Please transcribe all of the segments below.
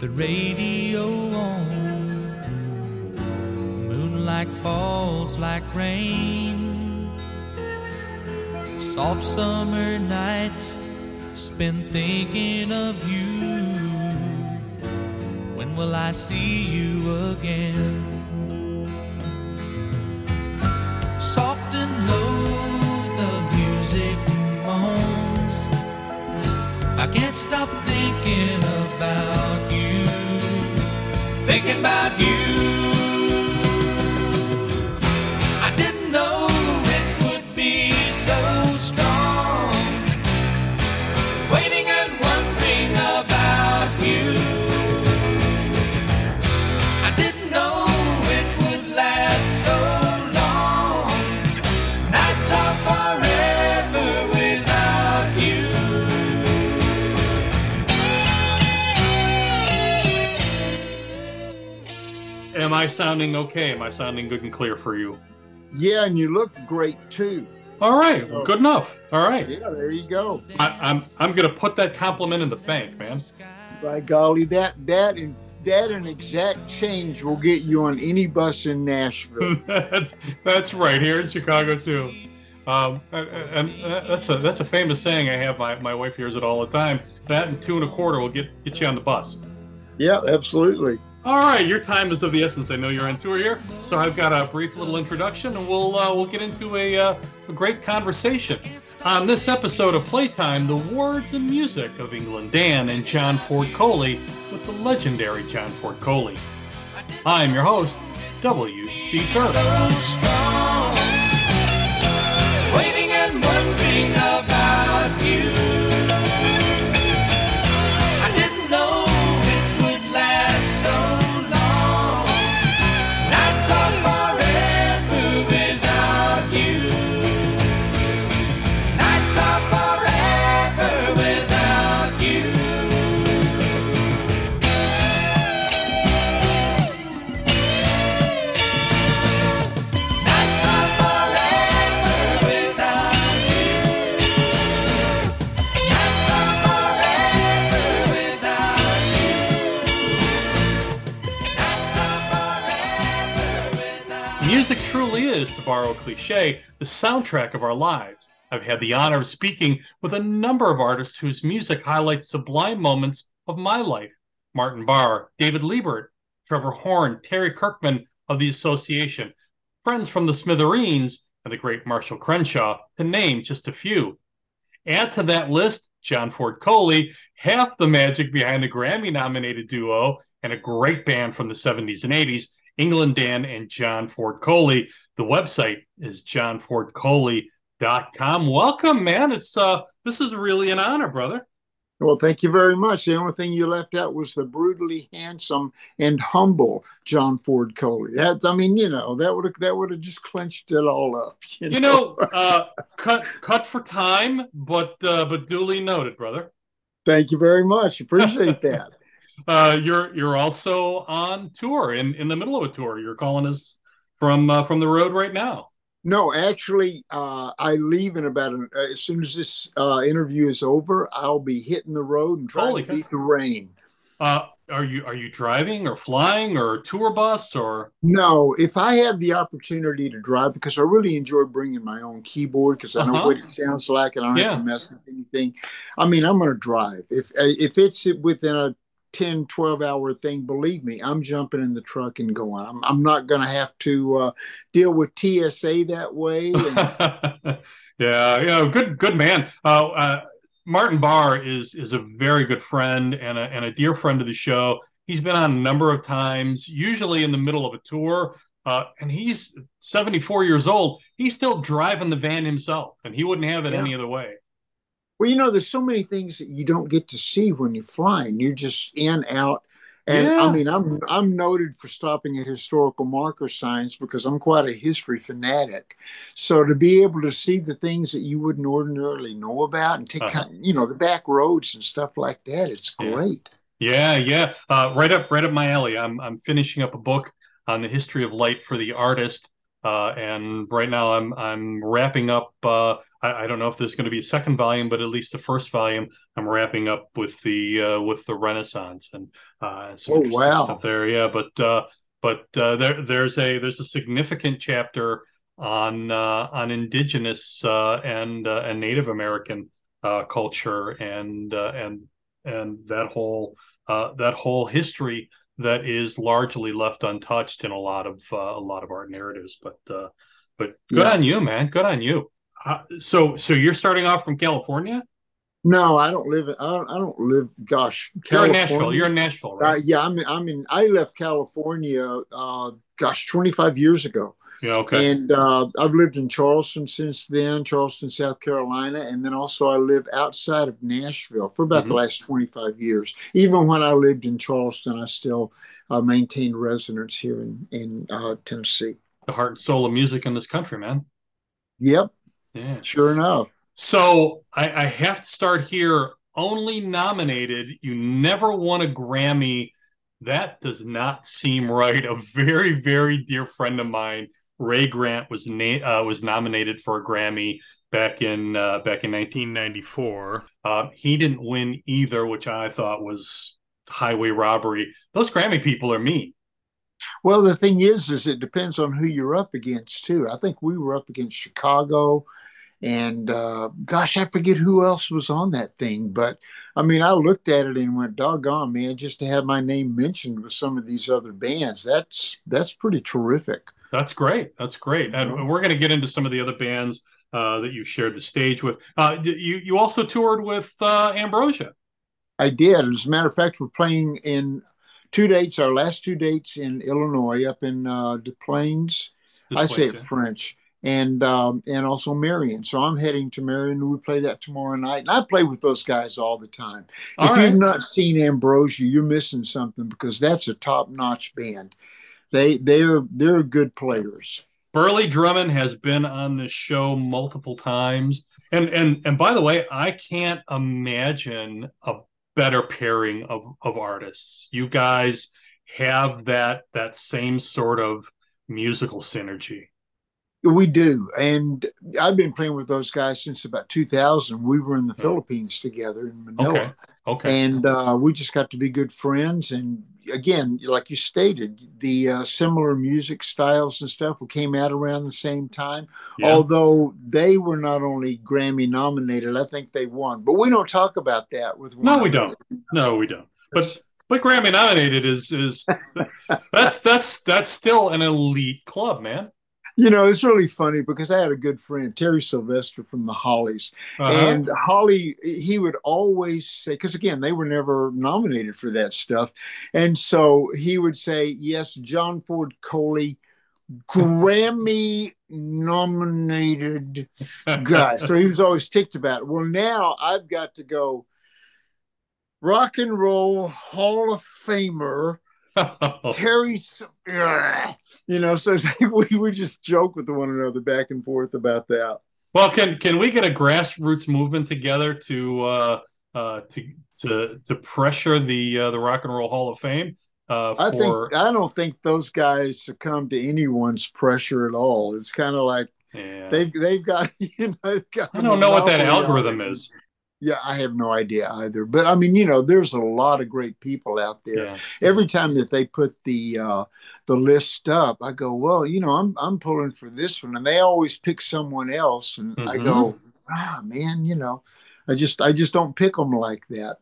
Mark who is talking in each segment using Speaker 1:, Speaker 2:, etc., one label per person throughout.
Speaker 1: with the radio on. Moonlight falls like rain. Soft summer nights spent thinking of you. When will I see you again? Soft and low, the music moans. I can't stop thinking about about you. I
Speaker 2: sounding okay? Am I sounding good and clear for you?
Speaker 3: Yeah, and you look great too.
Speaker 2: All right,
Speaker 3: So-
Speaker 2: good enough. All right,
Speaker 3: Yeah, there you go.
Speaker 2: I, I'm I'm gonna put that compliment in the bank, man.
Speaker 3: By golly, that that and that and exact change will get you on any bus in Nashville.
Speaker 2: that's that's right here in Chicago too. Um, and, and that's a that's a famous saying I have. My, my wife hears it all the time. That and two and a quarter will get get you on the bus.
Speaker 3: yeah, absolutely.
Speaker 2: All right, your time is of the essence. I know you're on tour here, so I've got a brief little introduction, and we'll uh, we'll get into a, uh, a great conversation on this episode of Playtime. The words and music of England Dan and John Ford Coley with the legendary John Ford Coley. I'm your host, W.C. Turck.
Speaker 1: so
Speaker 2: borrow cliche, the soundtrack of our lives. I've had the honor of speaking with a number of artists whose music highlights sublime moments of my life. Martin Barre, David Libert, Trevor Horn, Terry Kirkman of the Association, friends from the Smithereens, and the great Marshall Crenshaw, to name just a few. Add to that list John Ford Coley, half the magic behind the Grammy nominated duo, and a great band from the 70s and 80s, England Dan and John Ford Coley. The website is johnfordcoley.com. Welcome, man. It's uh this is really an honor, brother.
Speaker 3: Well, thank you very much. The only thing you left out was the brutally handsome and humble John Ford Coley. That I mean, you know, that would have that would have just clenched it all up. You,
Speaker 2: You know, uh cut cut for time, but uh but duly noted, brother.
Speaker 3: Thank you very much. Appreciate that.
Speaker 2: Uh you're you're also on tour in in the middle of a tour. You're calling us from uh, from the road right now.
Speaker 3: No, actually, uh, I leave in about an, uh, as soon as this uh, interview is over. I'll be hitting the road and trying
Speaker 2: Holy
Speaker 3: to
Speaker 2: cow.
Speaker 3: beat the rain.
Speaker 2: Uh are you are you driving or flying or tour bus or
Speaker 3: No, if I have the opportunity to drive, because I really enjoy bringing my own keyboard because I know
Speaker 2: Uh-huh.
Speaker 3: what it sounds like and I don't
Speaker 2: Yeah.
Speaker 3: have to mess with anything. I mean, I'm going to drive. If if it's within a 10, 12 hour thing, believe me, I'm jumping in the truck and going. I'm, I'm not going to have to uh, deal with TSA that way. And,
Speaker 2: yeah, you know, good good man. Uh, uh, Martin Barre is is a very good friend and a, and a dear friend of the show. He's been on a number of times, usually in the middle of a tour. Uh, and he's 74 years old. He's still driving the van himself, and he wouldn't have it
Speaker 3: Yeah.
Speaker 2: any other way.
Speaker 3: Well, you know, there's so many things that you don't get to see when you're flying. You're just in, out. And
Speaker 2: Yeah.
Speaker 3: I mean, I'm I'm noted for stopping at historical marker signs because I'm quite a history fanatic. So to be able to see the things that you wouldn't ordinarily know about and take
Speaker 2: Uh-huh.
Speaker 3: you know the back roads and stuff like that, it's great.
Speaker 2: Yeah, yeah. Uh, right up, right up my alley. I'm I'm finishing up a book on the history of light for the artist Uh, and right now, I'm I'm wrapping up. Uh, I, I, don't know if there's going to be a second volume, but at least the first volume, I'm wrapping up with the uh, with the Renaissance and uh, some
Speaker 3: oh wow
Speaker 2: stuff there. Yeah, but uh, but uh, there there's a there's a significant chapter on on indigenous and and Native American culture and and and that whole that whole history that is largely left untouched in a lot of uh, a lot of art narratives. But uh, but good yeah. on you, man. Good on you. Uh, so so you're starting off from California?
Speaker 3: No, I don't live. I don't, I don't live. Gosh,
Speaker 2: California. you're in Nashville. You're in Nashville, right?
Speaker 3: Uh, yeah, I'm. I'm in. I left California. Uh, gosh, 25 years ago.
Speaker 2: Yeah, okay.
Speaker 3: And uh, I've lived in Charleston since then, Charleston, South Carolina, and then also I live outside of Nashville for about mm-hmm. the last 25 years. Even when I lived in Charleston, I still uh, maintained residence here in in uh, Tennessee.
Speaker 2: The heart and soul of music in this country, man.
Speaker 3: Yep.
Speaker 2: Yeah.
Speaker 3: Sure enough.
Speaker 2: So I, I have to start here. Only nominated. You never won a Grammy. That does not seem right. A very, very dear friend of mine Ray Grant was na- uh, was nominated for a Grammy back in uh, back in 1994. Uh, he didn't win either, which I thought was highway robbery. Those Grammy people are mean.
Speaker 3: Well, the thing is, is it depends on who you're up against too. I think we were up against Chicago, and uh, gosh, I forget who else was on that thing. But I mean, I looked at it and went, "Doggone, man!" Just to have my name mentioned with some of these other bands, that's that's pretty terrific.
Speaker 2: That's great. That's great. And we're going to get into some of the other bands uh, that you shared the stage with. Uh, you you also toured with uh, Ambrosia.
Speaker 3: I did. As a matter of fact, we're playing in two dates. Our last two dates in Illinois, up in uh, Des Plaines. I say it French, and um, and also Marion. So I'm heading to Marion. We play that tomorrow night, and I play with those guys all the time. All if right. you've not seen Ambrosia, you're missing something because that's a top notch band they they're they're good players.
Speaker 2: Burleigh Drummond has been on this show multiple times. And and and by the way, I can't imagine a better pairing of of artists. You guys have that that same sort of musical synergy.
Speaker 3: We do. And I've been playing with those guys since about 2000. We were in the oh. Philippines together in Manila.
Speaker 2: Okay. Okay.
Speaker 3: And uh, we just got to be good friends. And again, like you stated, the uh, similar music styles and stuff came out around the same time. Yeah. Although they were not only Grammy nominated, I think they won. But we don't talk about that with.
Speaker 2: No, we don't. No, we don't. But but Grammy nominated is is that's that's that's still an elite club, man
Speaker 3: you know, it's really funny because I had a good friend, Terry Sylvester from the Hollies. Uh-huh. And Holly, he would always say, because again, they were never nominated for that stuff. And so he would say, Yes, John Ford Coley, Grammy nominated guy. so he was always ticked about it. Well, now I've got to go rock and roll Hall of Famer Terry's, you know, so we would just joke with one another back and forth about that.
Speaker 2: Well, can can we get a grassroots movement together to uh, uh, to to to pressure the uh, the Rock and Roll Hall of Fame? Uh,
Speaker 3: for... I think I don't think those guys succumb to anyone's pressure at all. It's kind of like yeah. they've they've got you know. Got
Speaker 2: I don't know what that algorithm is.
Speaker 3: Yeah, I have no idea either. But I mean, you know, there's a lot of great people out there. Yeah. Every time that they put the uh, the list up, I go, well, you know, I'm I'm pulling for this one, and they always pick someone else, and mm-hmm. I go, ah, man, you know, I just I just don't pick them like that.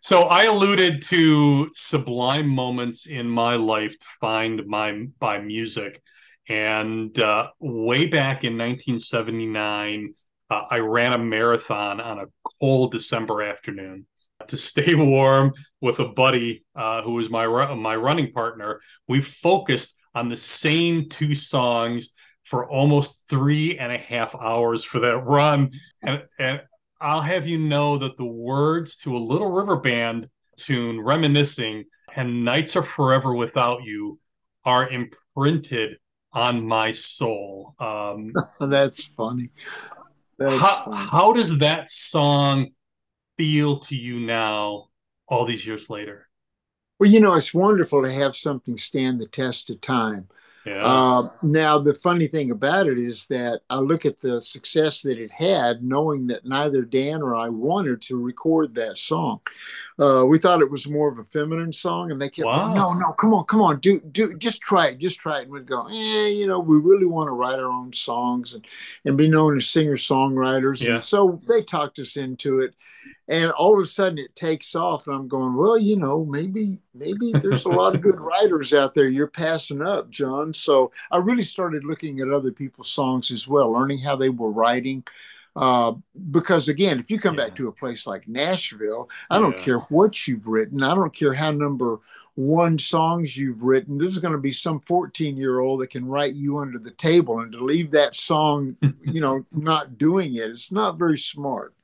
Speaker 2: So I alluded to sublime moments in my life to find my by music, and uh, way back in 1979 uh, I ran a marathon on a cold December afternoon to stay warm with a buddy uh, who was my my running partner. We focused on the same two songs for almost three and a half hours for that run, and and I'll have you know that the words to a Little River Band tune, reminiscing, and Nights Are Forever Without You, are imprinted on my soul. Um,
Speaker 3: That's funny
Speaker 2: how, how does that song feel to you now, all these years later?
Speaker 3: Well, you know, it's wonderful to have something stand the test of time.
Speaker 2: Yeah.
Speaker 3: Uh, now, the funny thing about it is that I look at the success that it had, knowing that neither Dan or I wanted to record that song. Uh, we thought it was more of a feminine song, and they kept,
Speaker 2: Wow.
Speaker 3: no, no, come on, come on, do, do, just try it, just try it. And we'd go, eh, you know, we really want to write our own songs and, and be known as singer songwriters.
Speaker 2: Yeah.
Speaker 3: And so they talked us into it and all of a sudden it takes off and i'm going well you know maybe maybe there's a lot of good writers out there. You're passing up john. So i really started looking at other people's songs as well learning how they were writing. Uh, because again if you come
Speaker 2: Yeah.
Speaker 3: back to a place like nashville i don't care what you've written. I don't care how number one songs you've written. This is going to be some 14 year old that can write you under the table and to leave that song you know not doing it. It's not very smart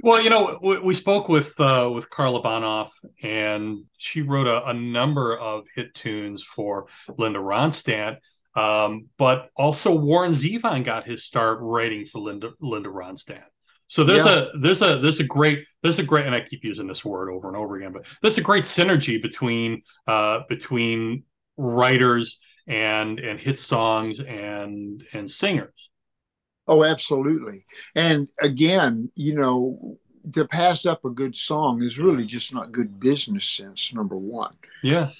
Speaker 2: Well, you know, we, we spoke with uh, with Karla Bonoff, and she wrote a, a number of hit tunes for Linda Ronstadt. Um, but also Warren Zevon got his start writing for Linda Linda Ronstadt. So there's a there's a there's a great there's a great and I keep using this word over and over again, but there's a great synergy between uh, between writers and and hit songs and and singers.
Speaker 3: Oh, absolutely. And again, you know, to pass up a good song is really just not good business sense, number one.
Speaker 2: Yeah,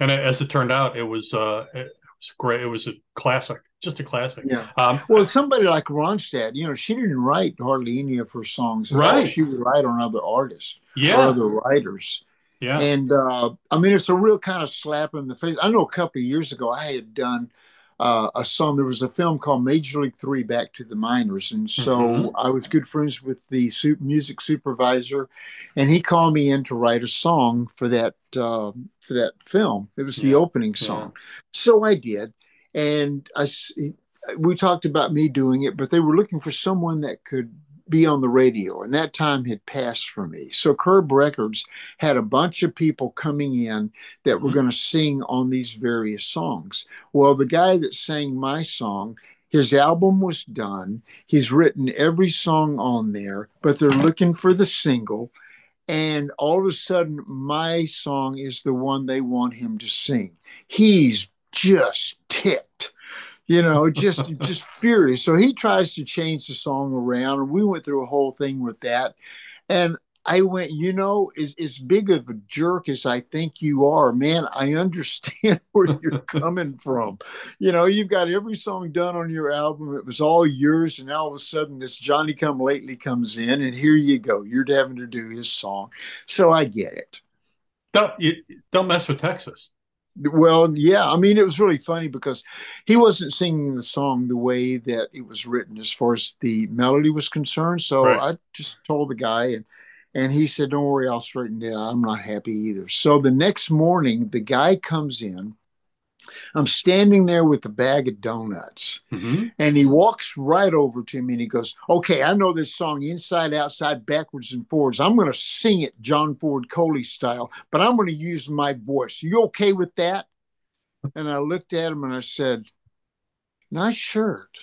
Speaker 2: and as it turned out, it was uh, it was great. It was a classic, just a classic.
Speaker 3: Yeah.
Speaker 2: Um,
Speaker 3: Well, somebody like Ronstadt, you know, she didn't write hardly any of her songs.
Speaker 2: Right.
Speaker 3: She would write on other artists
Speaker 2: Yeah.
Speaker 3: or other writers.
Speaker 2: yeah,
Speaker 3: And uh, I mean, it's a real kind of slap in the face. I know a couple of years ago, I had done uh, a song. There was a film called Major League Three: Back to the Minors, and so
Speaker 2: Mhm.
Speaker 3: I was good friends with the music supervisor, and he called me in to write a song for that uh, for that film. It was the opening song, so I did, and I we talked about me doing it, but they were looking for someone that could be on the radio, and that time had passed for me. So Curb Records had a bunch of people coming in that were
Speaker 2: Mhm.
Speaker 3: going to sing on these various songs. Well, the guy that sang my song, his album was done. He's written every song on there, but they're looking for the single. And all of a sudden, my song is the one they want him to sing. He's just ticked you know, just just furious. So he tries to change the song around, and we went through a whole thing with that. And I went, you know, as, as big of a jerk as I think you are, man, I understand where you're coming from. You know, you've got every song done on your album. It was all yours. And now all of a sudden this Johnny Come Lately comes in and here you go. You're having to do his song. So I get it.
Speaker 2: don't you don't mess with Texas.
Speaker 3: Well, yeah. I mean, it was really funny because he wasn't singing the song the way that it was written as far as the melody was concerned. So
Speaker 2: Right.
Speaker 3: I just told the guy, and and he said, "Don't worry, I'll straighten it out. I'm not happy either." So the next morning, the guy comes in. I'm standing there with a bag of donuts.
Speaker 2: Mhm.
Speaker 3: And he walks right over to me and he goes, Okay, I know this song inside, outside, backwards, and forwards. I'm going to sing it John Ford Coley style, but I'm going to use my voice. You okay with that? And I looked at him and I said, Nice shirt.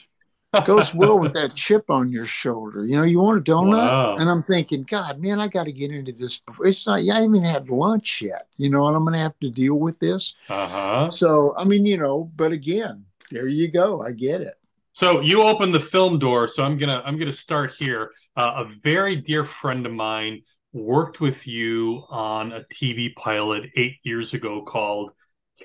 Speaker 3: Goes well with that chip on your shoulder. You know, you want a donut?
Speaker 2: Wow.
Speaker 3: And I'm thinking, God, man, I got to get into this. Before. It's not, I haven't even had lunch yet, you know, and I'm going to have to deal with this.
Speaker 2: Uh-huh.
Speaker 3: So, I mean, you know, but again, there you go. I get it.
Speaker 2: So you opened the film door. So I'm gonna I'm gonna start here. Uh, a very dear friend of mine worked with you on a TV pilot eight years ago called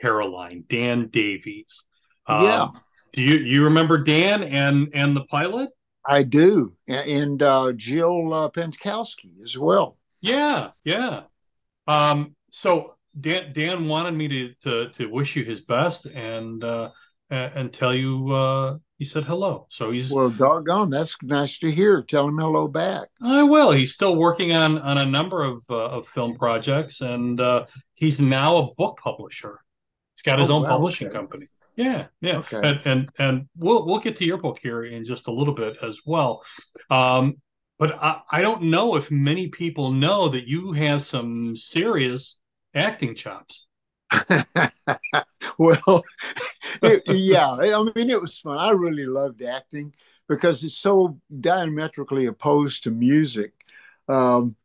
Speaker 2: Caroline. Dan Davies. Um,
Speaker 3: Yeah.
Speaker 2: Do you you remember Dan and and the pilot?
Speaker 3: I do, and, uh, Jill uh, Penskowski as well.
Speaker 2: Yeah, yeah. Um, so Dan Dan wanted me to to to wish you his best and uh, and, and tell you uh, he said hello. So he's
Speaker 3: Well, doggone, that's nice to hear. Tell him hello back.
Speaker 2: I will. He's still working on on a number of uh, of film projects, and uh, he's now a book publisher. He's got his
Speaker 3: Oh,
Speaker 2: own
Speaker 3: wow,
Speaker 2: publishing
Speaker 3: okay.
Speaker 2: company. Yeah, yeah.
Speaker 3: Okay.
Speaker 2: And, and and we'll we'll get to your book here in just a little bit as well. Um, but I, I don't know if many people know that you have some serious acting chops.
Speaker 3: well, it- yeah, I mean, it was fun. I really loved acting because it's so diametrically opposed to music. Um,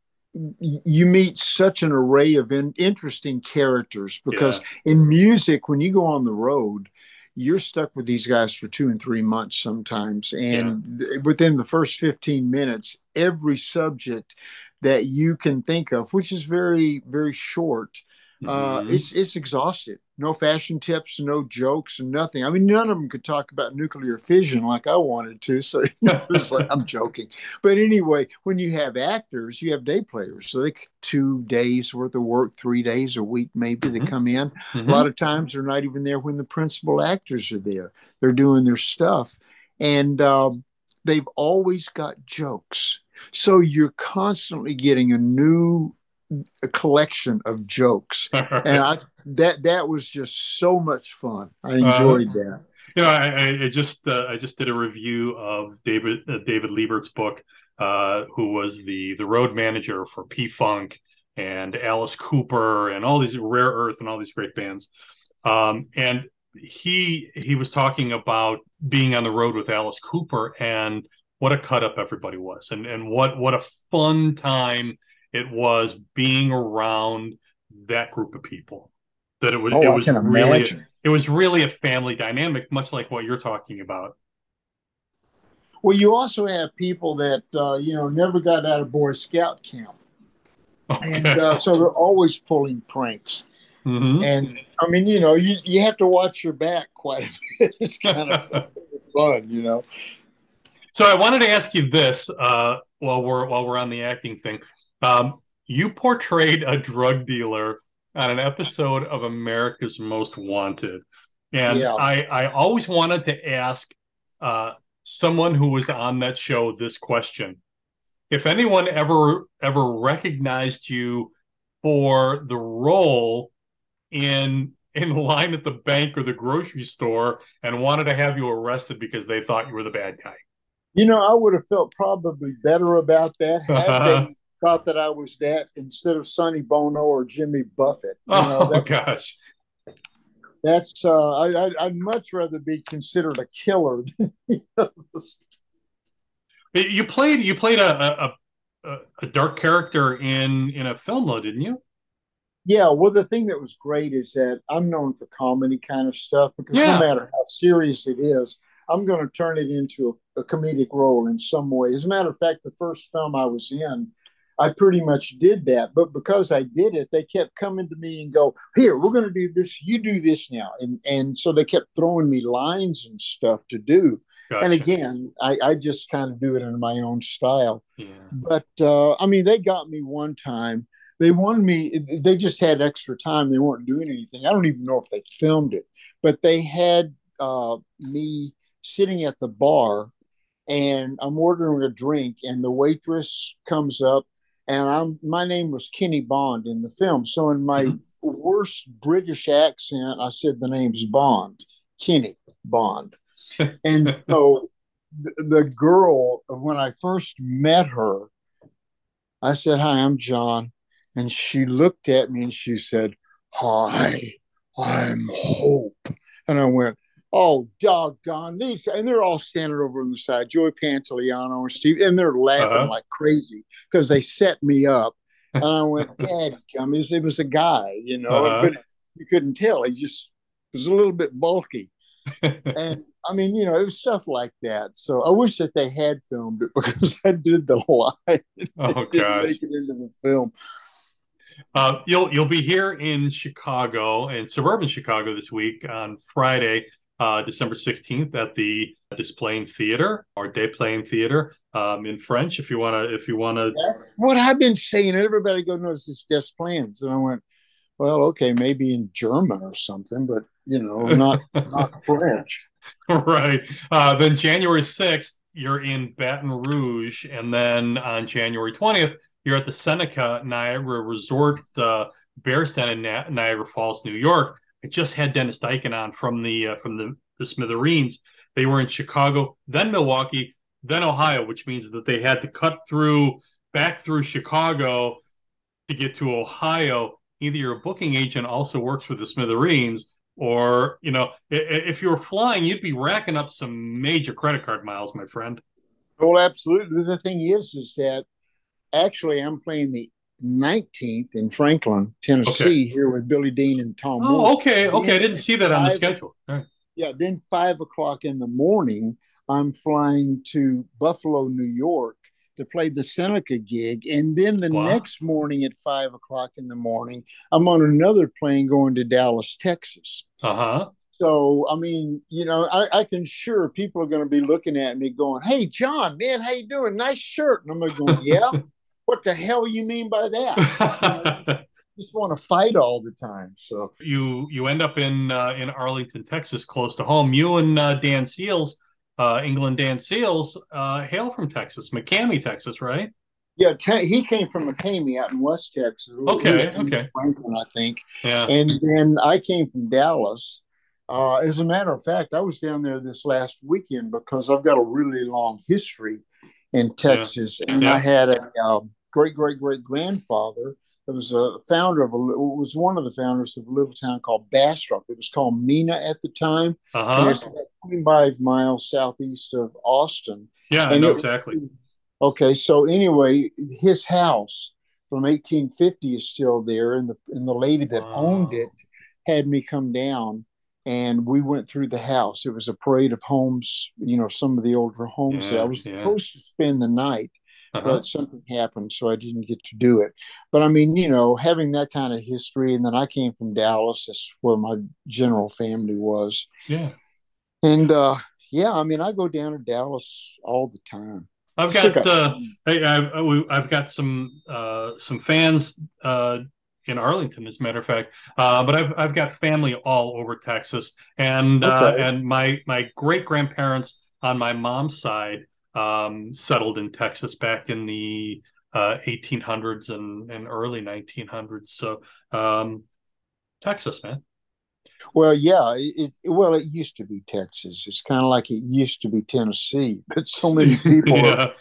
Speaker 3: you meet such an array of in, interesting characters because in music, when you go on the road, you're stuck with these guys for two and three months sometimes. And yeah. within the first 15 minutes, every subject that you can think of, which is very, very short, uh, mm-hmm. it's it's exhausted. No fashion tips, no jokes, and nothing. I mean, none of them could talk about nuclear fission like I wanted to. So like, I'm joking. But anyway, when you have actors, you have day players. So they two days worth of work, three days a week, maybe they mm-hmm. come in. Mm-hmm. A lot of times they're not even there when the principal actors are there. They're doing their stuff, and um, they've always got jokes. So you're constantly getting a new a collection of jokes, and I that that was just so much fun. I uh, enjoyed uh, that.
Speaker 2: You know, I, I just uh, I just did a review of David uh, David Libert's book, uh, who was the the road manager for P Funk and Alice Cooper and all these Rare Earth and all these great bands, um, and he he was talking about being on the road with Alice Cooper and what a cut up everybody was and and what what a fun time it was being around that group of people. That it was oh, it was really a, it was really a family dynamic, much like what you're talking about.
Speaker 3: Well, you also have people that uh, you know never got out of Boy Scout camp, okay. and uh, so they're always pulling pranks. Mm-hmm. And I mean, you know, you, you have to watch your back quite a bit. It's kind of fun, you know.
Speaker 2: So I wanted to ask you this uh, while we're while we're on the acting thing. Um, you portrayed a drug dealer on an episode of America's Most Wanted. And yeah. I, I always wanted to ask uh, someone who was on that show this question. If anyone ever ever recognized you for the role in in line at the bank or the grocery store and wanted to have you arrested because they thought you were the bad guy.
Speaker 3: You know, I would have felt probably better about that had they thought that I was that instead of Sonny Bono or Jimmy Buffett.
Speaker 2: You know, oh gosh,
Speaker 3: that's uh, I, would much rather be considered a killer. Than, you, know.
Speaker 2: you played you played a, a a dark character in in a film though, didn't you?
Speaker 3: Yeah, well, the thing that was great is that I'm known for comedy kind of stuff because yeah. no matter how serious it is, I'm going to turn it into a, a, comedic role in some way. As a matter of fact, the first film I was in, I pretty much did that. But because I did it, they kept coming to me and go, "Here, we're going to do this. You do this now." And and so they kept throwing me lines and stuff to do. Gotcha. And again, I, I just kind of do it in my own style. Yeah. But uh, I mean, they got me one time. They wanted me. They just had extra time. They weren't doing anything. I don't even know if they filmed it, but they had uh, me sitting at the bar and I'm ordering a drink, and the waitress comes up and I'm my name was Kenny Bond in the film. So in my mm-hmm. worst British accent, I said the name's Bond, Kenny Bond. and so the, the girl, when I first met her, I said, "Hi, I'm John," and she looked at me and she said, "Hi, I'm Hope," and I went, oh doggone these and they're all standing over on the side joey pantoliano and steve and they're laughing uh-huh. like crazy because they set me up. And i went daddy come it was a guy you know uh-huh. but you couldn't tell he just was a little bit bulky. And i mean you know it was stuff like that so i wish that they had filmed it because i did the line. Oh gosh make it into the film.
Speaker 2: Uh, you'll you'll be here in Chicago and suburban Chicago this week on Friday uh, December 16th at the Des Plaines Theater or day Playing Theater um, in French. If you want to, if you want to.
Speaker 3: That's what I've been saying. Everybody goes, knows this Des Plaines. And I went, well, okay, maybe in German or something, but, you know, not, not French.
Speaker 2: Right. Uh, then January 6th, you're in Baton Rouge. And then on January 20th, you're at the Seneca Niagara Resort uh, Bear's Den in Na- Niagara Falls, New York. Just had Dennis Diken on from the uh, from the, the Smithereens. They were in Chicago, then Milwaukee, then Ohio, which means that they had to cut through back through Chicago to get to Ohio. Either your booking agent also works for the Smithereens, or you know, if you were flying, you'd be racking up some major credit card miles, my friend.
Speaker 3: Well, absolutely. The thing is, is that actually I'm playing the 19th in Franklin, Tennessee, okay. here with Billy Dean and Tom.
Speaker 2: Oh, okay, okay. I didn't see that on the schedule. Right.
Speaker 3: Yeah, then five o'clock in the morning, I'm flying to Buffalo, New York to play the Seneca gig. And then the
Speaker 2: Wow.
Speaker 3: next morning at five o'clock in the morning, I'm on another plane going to Dallas, Texas.
Speaker 2: Uh huh.
Speaker 3: So, I mean, you know, I, I can sure people are going to be looking at me going, Hey, John, man, how you doing? Nice shirt. And I'm going, yeah, what the hell you mean by that? Just want to fight all the time. So,
Speaker 2: you you end up in uh, in Arlington, Texas, close to home. You and uh, Dan Seals, uh, England Dan Seals, uh, hail from Texas, McCamey, Texas, right?
Speaker 3: yeah, te- he came from McCamey out in West Texas.
Speaker 2: Okay,
Speaker 3: He was in
Speaker 2: okay.
Speaker 3: Franklin, I think.
Speaker 2: Yeah.
Speaker 3: And then I came from Dallas. Uh, as a matter of fact, I was down there this last weekend because I've got a really long history in Texas, and
Speaker 2: Yeah.
Speaker 3: I had a um, great great great grandfather that was a founder of a was one of the founders of a little town called Bastrop. It was called Mina at the time,
Speaker 2: Uh
Speaker 3: and it's about 25 miles southeast of Austin.
Speaker 2: Yeah, I
Speaker 3: and
Speaker 2: know
Speaker 3: it-
Speaker 2: exactly.
Speaker 3: Okay, so anyway, his house from 1850 is still there, and the and the lady that
Speaker 2: Wow.
Speaker 3: owned it had me come down, and we went through the house. It was a parade of homes, you know, some of the older homes. there. I was
Speaker 2: yeah.
Speaker 3: supposed to spend the night,
Speaker 2: Uh-huh.
Speaker 3: but something happened, so I didn't get to do it. But I mean, you know, having that kind of history, and then I came from Dallas. That's where my general family was,
Speaker 2: Yeah.
Speaker 3: and uh, yeah, I mean, I go down to Dallas all the time.
Speaker 2: I've got uh, I, I, we- I've got some uh, some fans uh, in Arlington, as a matter of fact. Uh, but I've I've got family all over Texas, and uh,
Speaker 3: Okay.
Speaker 2: and my my great grandparents on my mom's side um, settled in Texas back in the uh, 1800s and, and early 1900s. So um, Texas, man.
Speaker 3: Well, yeah, it, it well it used to be Texas. It's kind of like it used to be Tennessee, but so many people are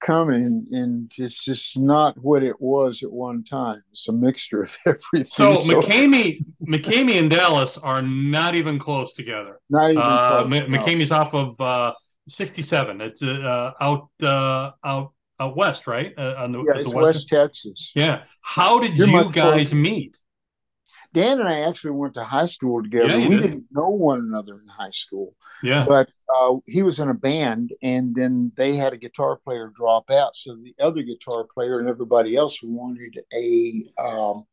Speaker 3: coming, and it's just not what it was at one time. It's a mixture of everything.
Speaker 2: So McCamey, McCamey and Dallas are not even close together.
Speaker 3: not even
Speaker 2: Uh,
Speaker 3: close.
Speaker 2: M-. McCamey's off of uh, 67. It's uh, out uh, out out west, right? Uh, on the,
Speaker 3: yeah, it's West Texas.
Speaker 2: Yeah. How did
Speaker 3: You're
Speaker 2: you guys
Speaker 3: closer.
Speaker 2: meet?
Speaker 3: Dan and I actually went to high school together.
Speaker 2: Yeah,
Speaker 3: we
Speaker 2: did.
Speaker 3: didn't know one another in high school,
Speaker 2: Yeah.
Speaker 3: but uh, he was in a band, and then they had a guitar player drop out. So the other guitar player and everybody else wanted a um,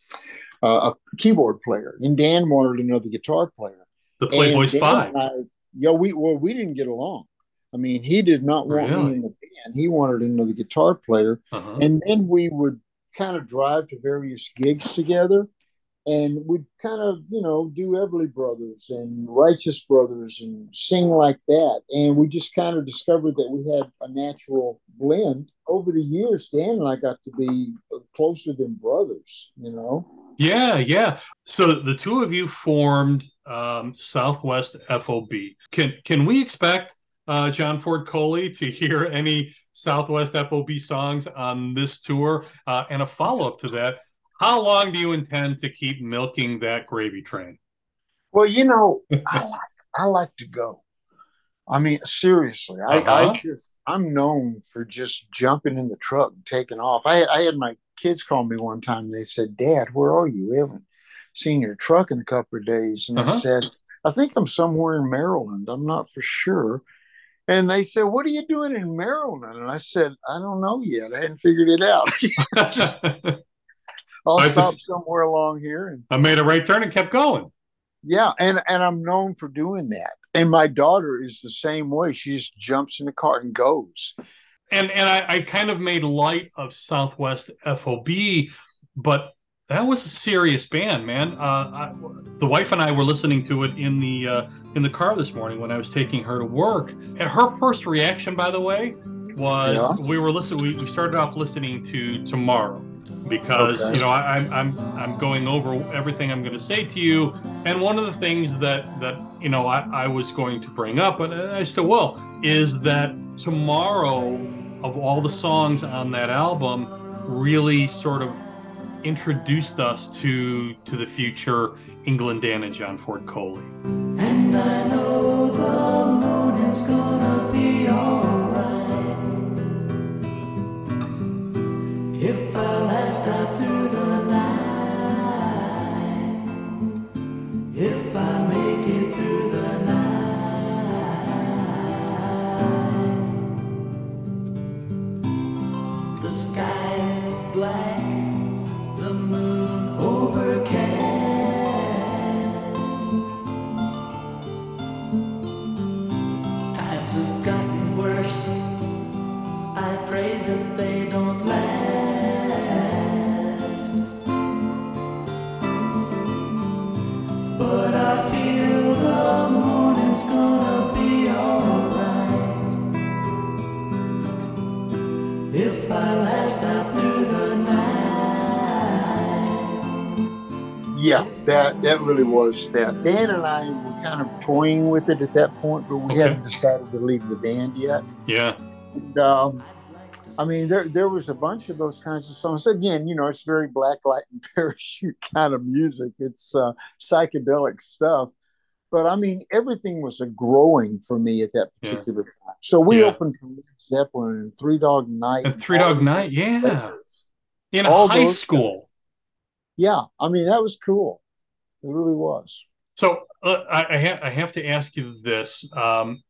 Speaker 3: uh, a keyboard player, and Dan wanted another guitar player.
Speaker 2: The Playboys Five.
Speaker 3: I, yeah, we well, we didn't get along. I mean, he did not want
Speaker 2: Really?
Speaker 3: me in the band. He wanted another guitar player,
Speaker 2: Uh-huh.
Speaker 3: and then we would kind of drive to various gigs together, and we'd kind of you know do Everly Brothers and Righteous Brothers and sing like that, and we just kind of discovered that we had a natural blend. Over the years, Dan and I got to be closer than brothers. You know.
Speaker 2: Yeah, yeah. So the two of you formed um, Southwest FOB. Can can we expect uh, John Ford Coley to hear any Southwest FOB songs on this tour? Uh, and a follow up to that: How long do you intend to keep milking that gravy train?
Speaker 3: Well, you know, I like I like to go. I mean, seriously, I,
Speaker 2: Uh-huh.
Speaker 3: I just I'm known for just jumping in the truck and taking off. I I had my kids call me one time. They said, "Dad, where are you? We haven't seen your truck in a couple of days." And
Speaker 2: Uh-huh.
Speaker 3: I said, "I think I'm somewhere in Maryland. I'm not for sure." And they said, "What are you doing in Maryland?" And I said, "I don't know yet. I hadn't figured it out. I'll
Speaker 2: I
Speaker 3: stop
Speaker 2: just-
Speaker 3: somewhere along here and."
Speaker 2: I made a right turn and kept going.
Speaker 3: Yeah, and and I'm known for doing that. And my daughter is the same way. She just jumps in the car and goes.
Speaker 2: and and I, I kind of made light of Southwest FOB, but that was a serious band, man. Uh, I, the wife and I were listening to it in the uh, in the car this morning when I was taking her to work. And her first reaction, by the way, was
Speaker 3: Yeah.
Speaker 2: we were listening. We, we started off listening to Tomorrow because
Speaker 3: Okay.
Speaker 2: you know I, I'm I'm I'm going over everything I'm going to say to you, and one of the things that that you know I, I was going to bring up, and I still will, is that Tomorrow of all the songs on that album really sort of introduced us to to the future England Dan and John Ford Coley.
Speaker 4: And I know the morning's gonna be alright. If I last out through
Speaker 3: really was that. Dan and I were kind of toying with it at that point, but we
Speaker 2: Okay.
Speaker 3: hadn't decided to leave the band yet.
Speaker 2: Yeah.
Speaker 3: And, um, I mean, there there was a bunch of those kinds of songs. Again, you know, it's very black light and parachute kind of music. It's uh, psychedelic stuff. But I mean, everything was a growing for me at that
Speaker 2: Yeah.
Speaker 3: particular time. So we
Speaker 2: Yeah.
Speaker 3: opened for Led Zeppelin and Three Dog Night.
Speaker 2: And Three Dog Night, yeah. In
Speaker 3: All
Speaker 2: high school.
Speaker 3: Yeah, I mean, that was cool. It really was.
Speaker 2: So uh, I, I, ha- I have to ask you this. Um,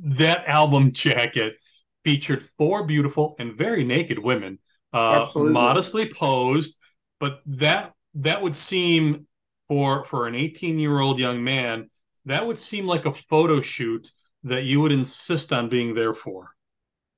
Speaker 2: that album jacket featured four beautiful and very naked women, uh, modestly posed, but that that would seem for for an 18 year old young man that would seem like a photo shoot that you would insist on being there for.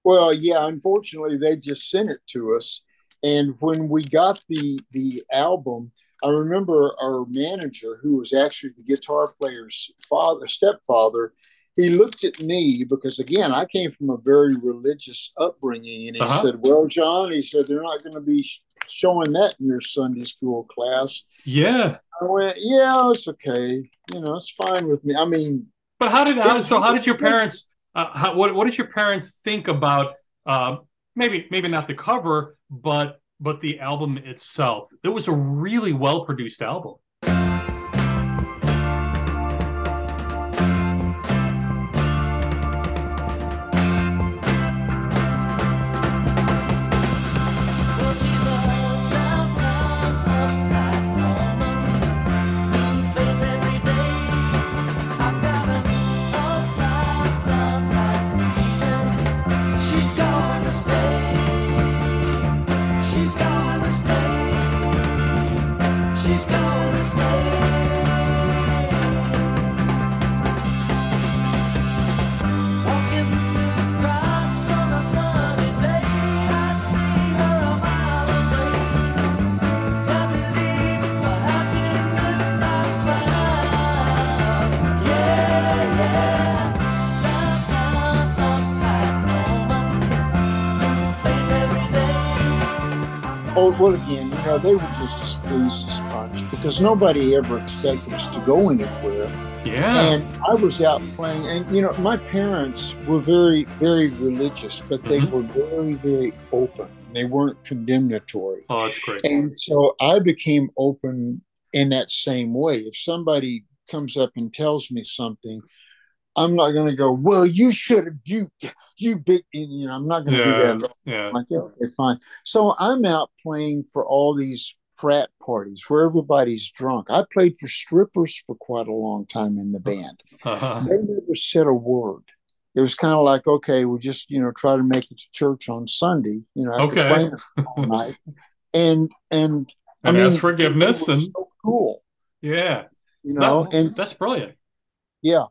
Speaker 3: Well, yeah, unfortunately, they just sent it to us. And when we got the the album, I remember our manager, who was actually the guitar player's father, stepfather, he looked at me because again, I came from a very religious upbringing, and he
Speaker 2: Uh-huh.
Speaker 3: said, "Well, John," he said, "they're not going to be sh- showing that in your Sunday school class."
Speaker 2: Yeah,
Speaker 3: I went, "Yeah, it's okay. You know, it's fine with me." I mean,
Speaker 2: but how did how, so? How did your parents? Uh, how, what what did your parents think about? Uh, maybe maybe not the cover, but but the album itself. It was a really well produced album.
Speaker 4: Well,
Speaker 3: again, you know, they were just as pleased because nobody ever expected us to go anywhere.
Speaker 2: Yeah,
Speaker 3: And I was out playing, and, you know, my parents were very, very religious, but they
Speaker 2: Mhm.
Speaker 3: were very, very open. They weren't condemnatory.
Speaker 2: oh, that's great.
Speaker 3: And so I became open in that same way. If somebody comes up and tells me something, I'm not going to go, well, you should have, you, you big, you know, I'm not going to do that
Speaker 2: Yeah, yeah,
Speaker 3: like, yeah, okay, fine. So I'm out playing for all these frat parties where everybody's drunk. I played for strippers for quite a long time in the band.
Speaker 2: uh-huh.
Speaker 3: They never said a word. It was kind of like, okay, we'll just, you know, try to make it to church on Sunday, you know, after
Speaker 2: Okay.
Speaker 3: playing all night. And and I
Speaker 2: and
Speaker 3: mean,
Speaker 2: ask forgiveness and
Speaker 3: so cool,
Speaker 2: yeah,
Speaker 3: you know.
Speaker 2: That-
Speaker 3: and
Speaker 2: that's brilliant.
Speaker 3: yeah,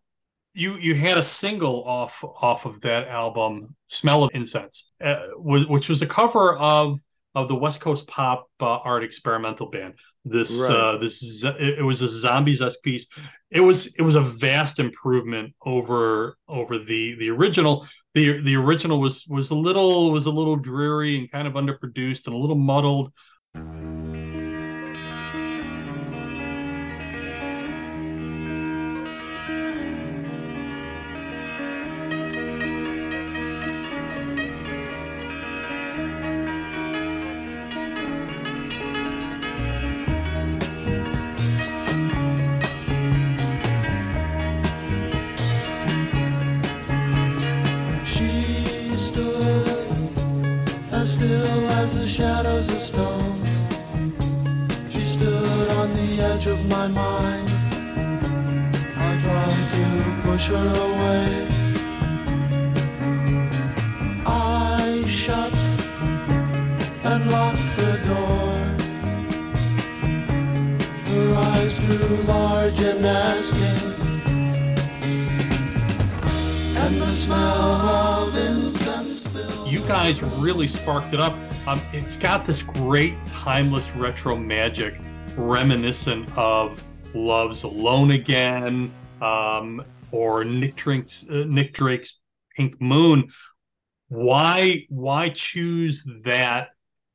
Speaker 2: you you had a single off off of that album, "Smell of Incense," uh, which was a cover of of the West Coast pop uh, art experimental band. This
Speaker 3: Right.
Speaker 2: uh, this it, it was a zombies esque piece. It was it was a vast improvement over over the the original. the The original was was a little was a little dreary and kind of underproduced and a little muddled.
Speaker 4: Stone. She stood on the edge of my mind. I tried to push her away.
Speaker 2: You guys really sparked it up. Um, it's got this great timeless retro magic, reminiscent of Love's Alone Again, um, or Nick Drake's uh, Nick Drake's Pink Moon. Why why choose that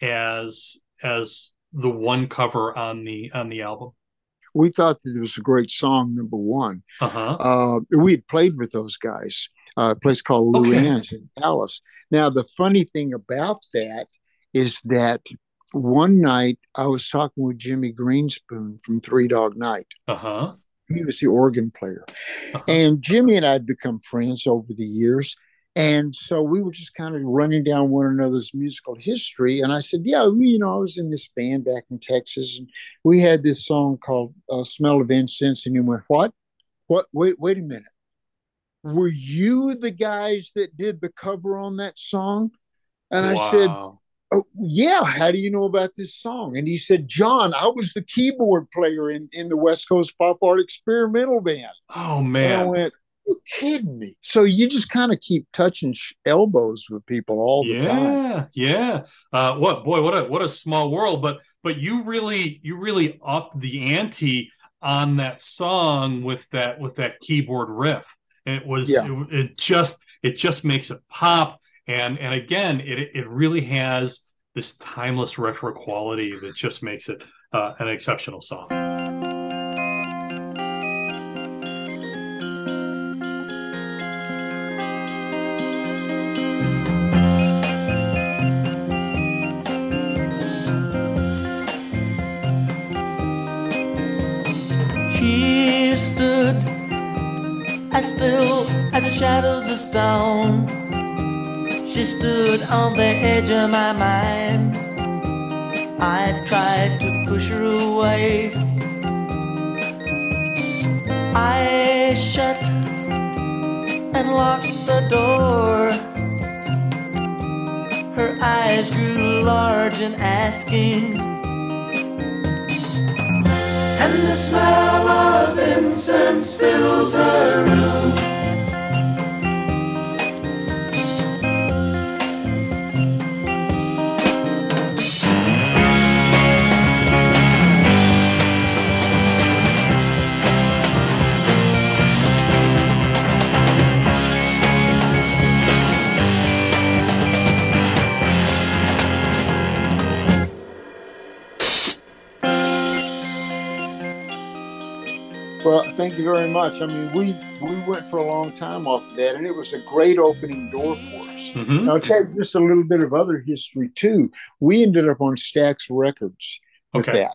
Speaker 2: as as the one cover on the on the album?
Speaker 3: We thought that it was a great song, number one.
Speaker 2: Uh-huh.
Speaker 3: Uh, we had played with those guys, uh, a place called
Speaker 2: Okay.
Speaker 3: Luann's in Dallas. Now, the funny thing about that is that one night I was talking with Jimmy Greenspoon from Three Dog Night.
Speaker 2: Uh-huh.
Speaker 3: He was the organ player.
Speaker 2: Uh-huh.
Speaker 3: And Jimmy and I had become friends over the years. And so we were just kind of running down one another's musical history. And I said, Yeah, we, you know, I was in this band back in Texas, and we had this song called uh, Smell of Incense. And he went, What? What? Wait, wait a minute. Were you the guys that did the cover on that song? And I said, oh, yeah, how do you know about this song? And he said, John, I was the keyboard player in, in the West Coast Pop Art Experimental Band.
Speaker 2: Oh
Speaker 3: And I
Speaker 2: man.
Speaker 3: went, you kidding me? So you just kind of keep touching sh- elbows with people all the time.
Speaker 2: yeah yeah uh what boy what a what a small world but but you really you really upped the ante on that song with that with that keyboard riff and it was
Speaker 3: Yeah.
Speaker 2: it, it just it just makes it pop and and again it it really has this timeless retro quality that just makes it uh, an exceptional song
Speaker 5: shadows of stone. She stood on the edge of my mind. I tried to push her away. I shut and locked the door. Her eyes grew large and asking.
Speaker 4: And the smell of incense fills her room.
Speaker 3: Well, thank you very much. I mean, we we went for a long time off of that, and it was a great opening door for us.
Speaker 2: Mhm.
Speaker 3: Now, I'll tell you just a little bit of other history too. We ended up on Stax Records with
Speaker 2: okay
Speaker 3: that,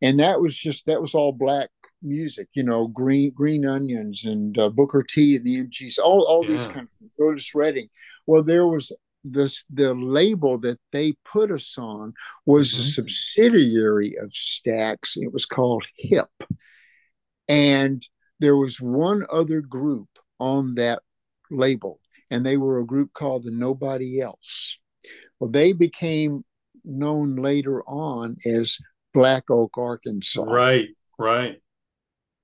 Speaker 3: and that was just that was all black music. You know, Green Green Onions and uh, Booker T and the MGs, all all these kind of things. Otis Redding. Well, there was this the label that they put us on was a
Speaker 2: Mhm.
Speaker 3: subsidiary of Stax. It was called Hip, and there was one other group on that label, and they were a group called the Nobody Else. Well, they became known later on as Black Oak, Arkansas.
Speaker 2: right right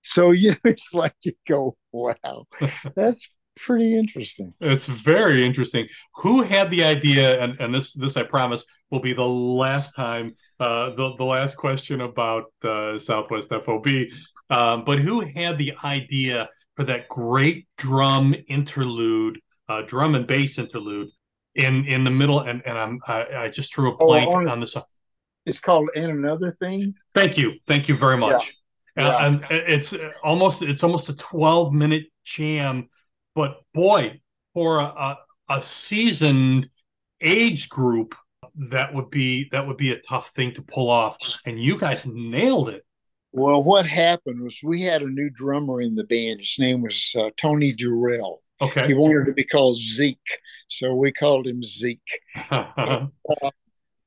Speaker 3: So you know, it's like you go, wow, that's pretty interesting.
Speaker 2: It's very interesting. Who had the idea? And, and this this I promise will be the last time, uh, the the last question about uh, Southwest FOB. Um, but who had the idea for that great drum interlude, uh, drum and bass interlude in in the middle? And and I'm I, I just threw a
Speaker 3: Oh,
Speaker 2: blank
Speaker 3: honest-
Speaker 2: on the song.
Speaker 3: It's called and another thing.
Speaker 2: Thank you, thank you very much. And-
Speaker 3: Yeah.
Speaker 2: And, it's almost it's almost a twelve minute jam, but boy, for a, a, a seasoned age group, that would be that would be a tough thing to pull off. And you guys nailed it.
Speaker 3: Well, what happened was we had a new drummer in the band. His name was uh, Tony Durrell.
Speaker 2: Okay.
Speaker 3: He wanted to be called Zeke, so we called him Zeke.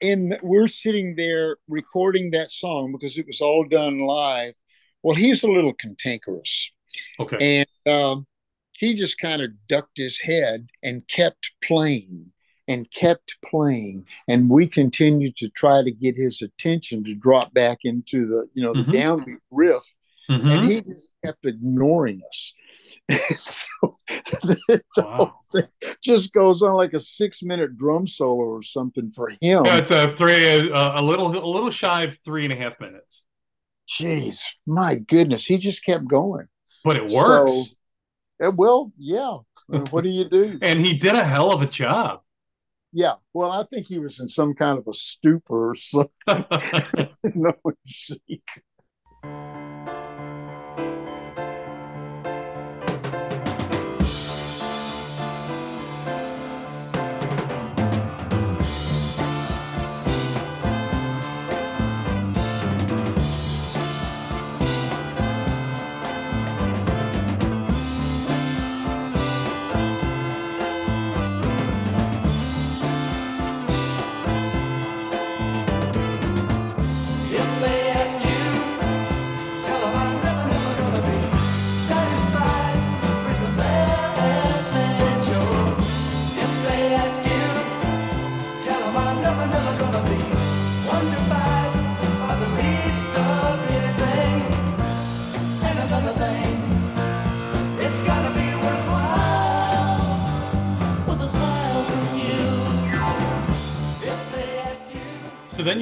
Speaker 3: and we're sitting there recording that song because it was all done live. Well, he's a little cantankerous,
Speaker 2: okay.
Speaker 3: and um, he just kind of ducked his head and kept playing and kept playing, and we continued to try to get his attention to drop back into the you know the
Speaker 2: Mhm.
Speaker 3: downbeat riff,
Speaker 2: Mhm.
Speaker 3: and he just kept ignoring us. so the
Speaker 2: Wow.
Speaker 3: whole thing just goes on like a six minute drum solo or something for him.
Speaker 2: Yeah, it's a three, uh, a little, a little shy of three and a half minutes,
Speaker 3: Jeez, my goodness, he just kept going.
Speaker 2: but it works,
Speaker 3: Uh, Well, yeah. Uh, What do you do?
Speaker 2: and he did a hell of a job.
Speaker 3: Yeah. Well, I think he was in some kind of a stupor or something. no one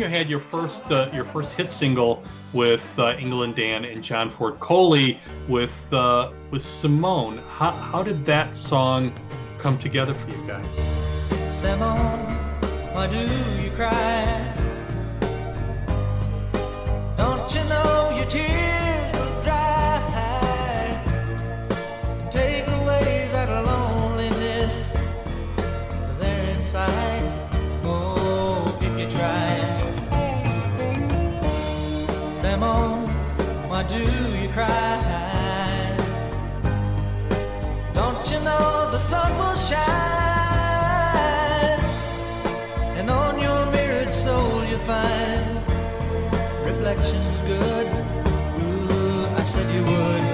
Speaker 1: you
Speaker 2: had your first, uh, your first hit single with uh, England Dan and John Ford Coley with uh, with Simone. How how did that song come together for you guys?
Speaker 1: Simone, why do you cry? Don't you know your tears do you cry? Don't you know the sun will shine? And on your mirrored soul you'll find reflections good. Ooh, I said you would.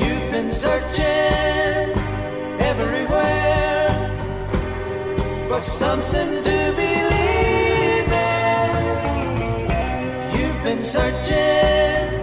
Speaker 1: You've been searching everywhere for something searching,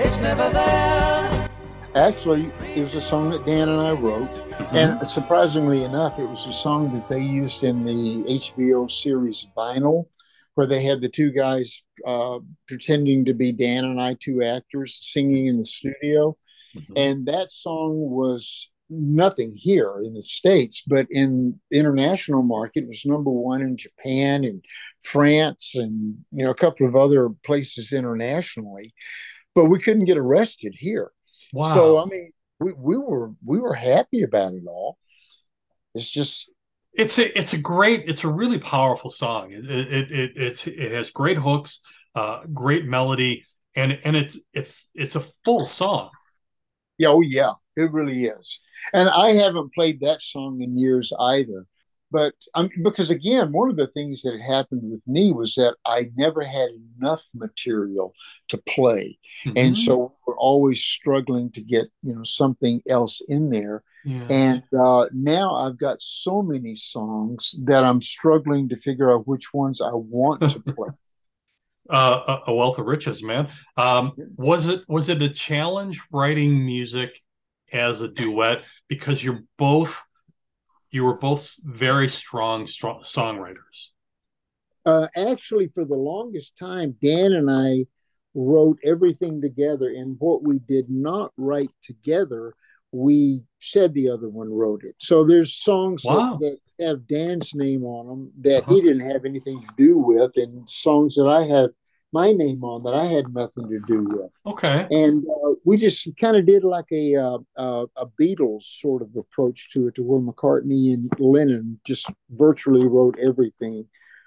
Speaker 1: it's never there.
Speaker 3: Actually, it was a song that Dan and I wrote.
Speaker 2: Mm-hmm.
Speaker 3: And surprisingly enough, it was a song that they used in the HBO series Vinyl, where they had the two guys uh, pretending to be Dan and I, two actors, singing in the studio.
Speaker 2: Mhm.
Speaker 3: And that song was nothing here in the States, but in the international market, it was number one in Japan and France and you know a couple of other places internationally. But we couldn't get arrested here.
Speaker 2: Wow.
Speaker 3: So I mean, we, we were we were happy about it all. It's just
Speaker 2: it's a it's a great it's a really powerful song. It it, it it's it has great hooks, uh, great melody, and and it's it's it's a full song.
Speaker 3: yeah, oh yeah, it really is. And I haven't played that song in years either. But um, because again, one of the things that happened with me was that I never had enough material to play, and
Speaker 2: Mhm.
Speaker 3: so we're always struggling to get you know something else in there.
Speaker 2: Yeah.
Speaker 3: And uh, now I've got so many songs that I'm struggling to figure out which ones I want to play.
Speaker 2: uh, a a wealth of riches, man. Um, was it was it a challenge writing music as a duet because you're both you were both very strong, strong songwriters.
Speaker 3: Uh, actually, for the longest time, Dan and I wrote everything together, and what we did not write together, we said the other one wrote it. So there's songs
Speaker 2: Wow.
Speaker 3: that, that have Dan's name on them that he didn't have anything to do with, and songs that I have my name on that I had nothing to do with.
Speaker 2: Okay.
Speaker 3: And uh, we just kind of did like a, uh, uh, a Beatles sort of approach to it, to where McCartney and Lennon just virtually wrote everything,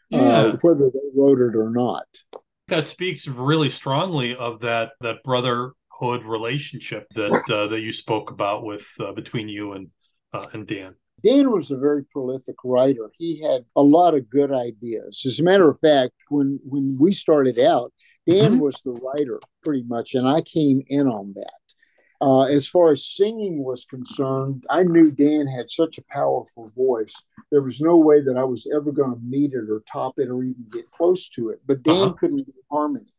Speaker 2: Yeah.
Speaker 3: uh, whether they wrote it or not.
Speaker 2: that speaks really strongly of that that brotherhood relationship that uh, that you spoke about with uh, between you and uh, and Dan.
Speaker 3: Dan was a very prolific writer. He had a lot of good ideas. As a matter of fact, when when we started out, Dan
Speaker 2: Mhm.
Speaker 3: was the writer pretty much, and I came in on that. Uh, as far as singing was concerned, I knew Dan had such a powerful voice. There was no way that I was ever going to meet it or top it or even get close to it. But Dan
Speaker 2: Uh-huh.
Speaker 3: couldn't do harmony.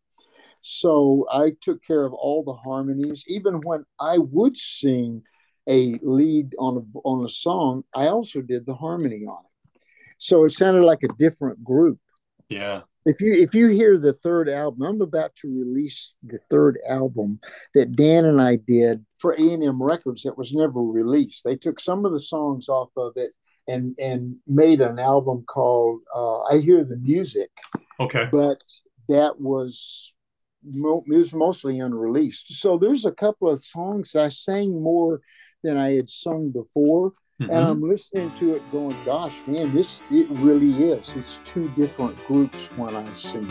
Speaker 3: So I took care of all the harmonies. Even when I would sing a lead on a, on a song, I also did the harmony on it. So it sounded like a different group.
Speaker 2: Yeah.
Speaker 3: If you if you hear the third album, I'm about to release the third album that Dan and I did for A&M Records that was never released. They took some of the songs off of it and and made an album called uh, I Hear the Music.
Speaker 2: Okay.
Speaker 3: But that was mo- it was mostly unreleased. So there's a couple of songs I sang more than I had sung before.
Speaker 2: Mhm.
Speaker 3: And I'm listening to it going, gosh, man, this it really is. It's two different groups when I sing.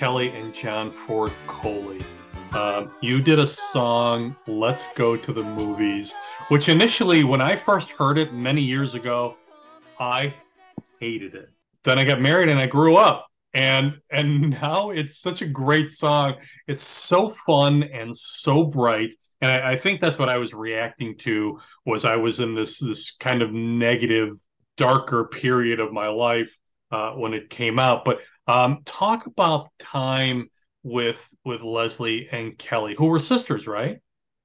Speaker 2: Kelly and John Ford Coley. Um, you did a song, Let's Go to the Movies, which initially, when I first heard it many years ago, I hated it. Then I got married and I grew up. And and now it's such a great song. It's so fun and so bright. And I, I think that's what I was reacting to was I was in this this kind of negative, darker period of my life uh, when it came out. But um, talk about time with with Leslie and Kelly, who were sisters, right?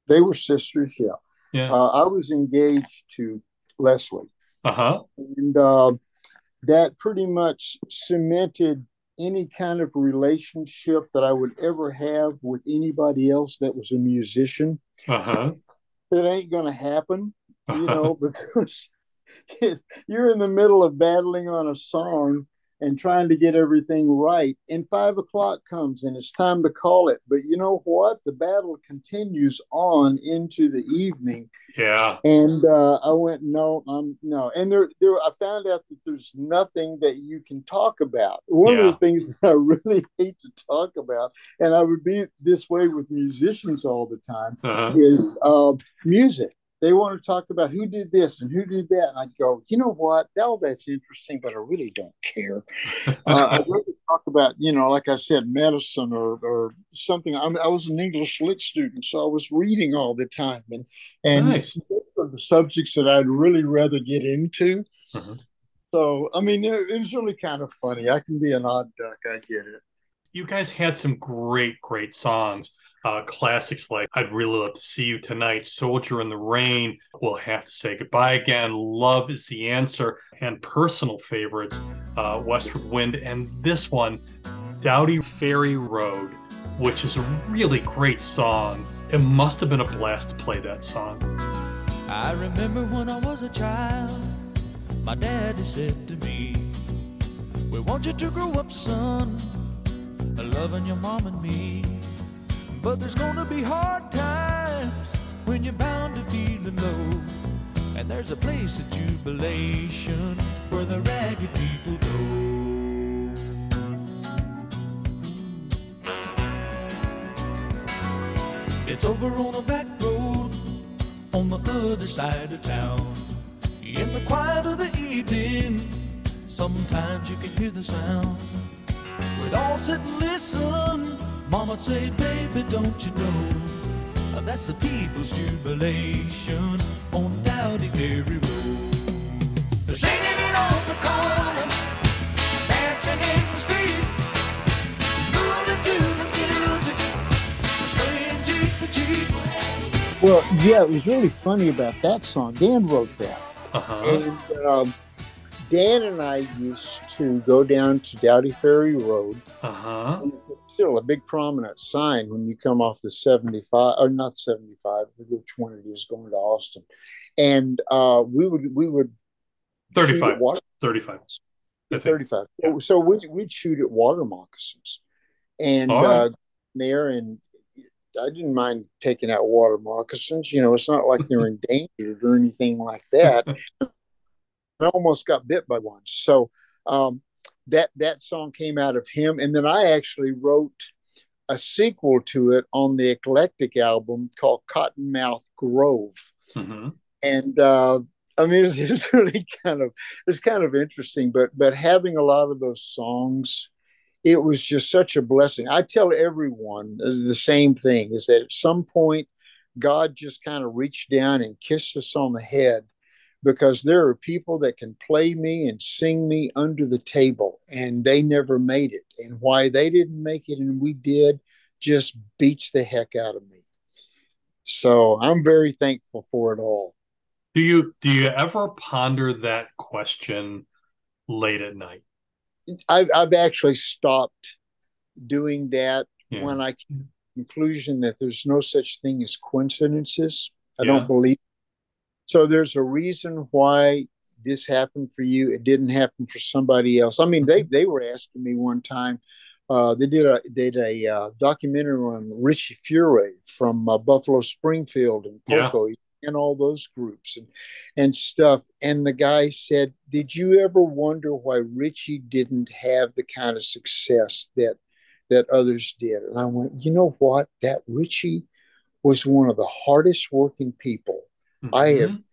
Speaker 3: They were sisters, yeah.
Speaker 2: Yeah.
Speaker 3: Uh, I was engaged to Leslie,
Speaker 2: Uh huh.
Speaker 3: and uh, that pretty much cemented any kind of relationship that I would ever have with anybody else that was a musician.
Speaker 2: Uh huh.
Speaker 3: It ain't going to happen, you know, because if you're in the middle of battling on a song and trying to get everything right, and five o'clock comes and it's time to call it. But you know what? The battle continues on into the evening.
Speaker 2: Yeah.
Speaker 3: And uh, I went, no, I'm no. And there, there, I found out that there's nothing that you can talk about. One of the things that I really hate to talk about, and I would be this way with musicians all the time,
Speaker 2: Uh-huh.
Speaker 3: is uh, music. They want to talk about who did this and who did that, and I go, you know what? All that's interesting, but I really don't care. Uh, I'd rather talk about, you know, like I said, medicine or or something. I'm, I was an English lit student, so I was reading all the time, and and
Speaker 2: Nice.
Speaker 3: the subjects that I'd really rather get into.
Speaker 2: Mhm.
Speaker 3: So, I mean, it, it was really kind of funny. I can be an odd duck. I get it.
Speaker 2: You guys had some great, great songs. Uh, classics like I'd Really Love to See You Tonight, Soldier in the Rain, We'll Have to Say Goodbye Again, Love is the Answer, and personal favorites, uh, Westward Wind, and this one, Dowdy Ferry Road, which is a really great song. It must have been a blast to play that song.
Speaker 1: I remember when I was a child, my daddy said to me, We want you to grow up, son, loving your mom and me. But there's gonna be hard times when you're bound to feeling low. And there's a place of jubilation where the ragged people go. It's over on a back road on the other side of town. In the quiet of the evening, sometimes you can hear the sound. We'd all sit and listen. Mama'd say, baby, don't you know? That's the people's jubilation on Dowdy Ferry Road. They're singing it on the corner, dancing in the street, moving to the music, swaying cheek to cheek.
Speaker 3: Well, yeah, it was really funny about that song. Dan wrote that.
Speaker 2: Uh huh.
Speaker 3: and um, Dan and I used to go down to Dowdy Ferry Road.
Speaker 2: Uh huh.
Speaker 3: And it's still a big prominent sign when you come off the 75 or not 75, which one it is going to Austin. And uh, we would we would shoot at
Speaker 2: 35.
Speaker 3: water,
Speaker 2: 35.
Speaker 3: 35.
Speaker 2: Yeah.
Speaker 3: So we we'd shoot at water moccasins. And
Speaker 2: right.
Speaker 3: uh, there and I didn't mind taking out water moccasins. You know, it's not like they're endangered or anything like that. I almost got bit by one. So um, that that song came out of him, and then I actually wrote a sequel to it on the Eclectic album called Cottonmouth Grove,
Speaker 2: Mhm.
Speaker 3: and uh, I mean it's, it's really kind of it's kind of interesting. But but having a lot of those songs, it was just such a blessing. I tell everyone the same thing: is that at some point God just kind of reached down and kissed us on the head because there are people that can play me and sing me under the table and they never made it. And why they didn't make it and we did just beats the heck out of me. So I'm very thankful for it all.
Speaker 2: Do you do you ever ponder that question late at night?
Speaker 3: I've, I've actually stopped doing that
Speaker 2: Yeah.
Speaker 3: when I came to the conclusion that there's no such thing as coincidences. I
Speaker 2: Yeah.
Speaker 3: don't believe. So there's a reason why this happened for you. It didn't happen for somebody else. I mean, they they were asking me one time. Uh, they did a did a uh, documentary on Richie Furay from uh, Buffalo Springfield and
Speaker 2: Yeah.
Speaker 3: Poco and all those groups and and stuff. And the guy said, "Did you ever wonder why Richie didn't have the kind of success that that others did?" And I went, "You know what? That Richie was one of the hardest working people I have
Speaker 2: Mhm.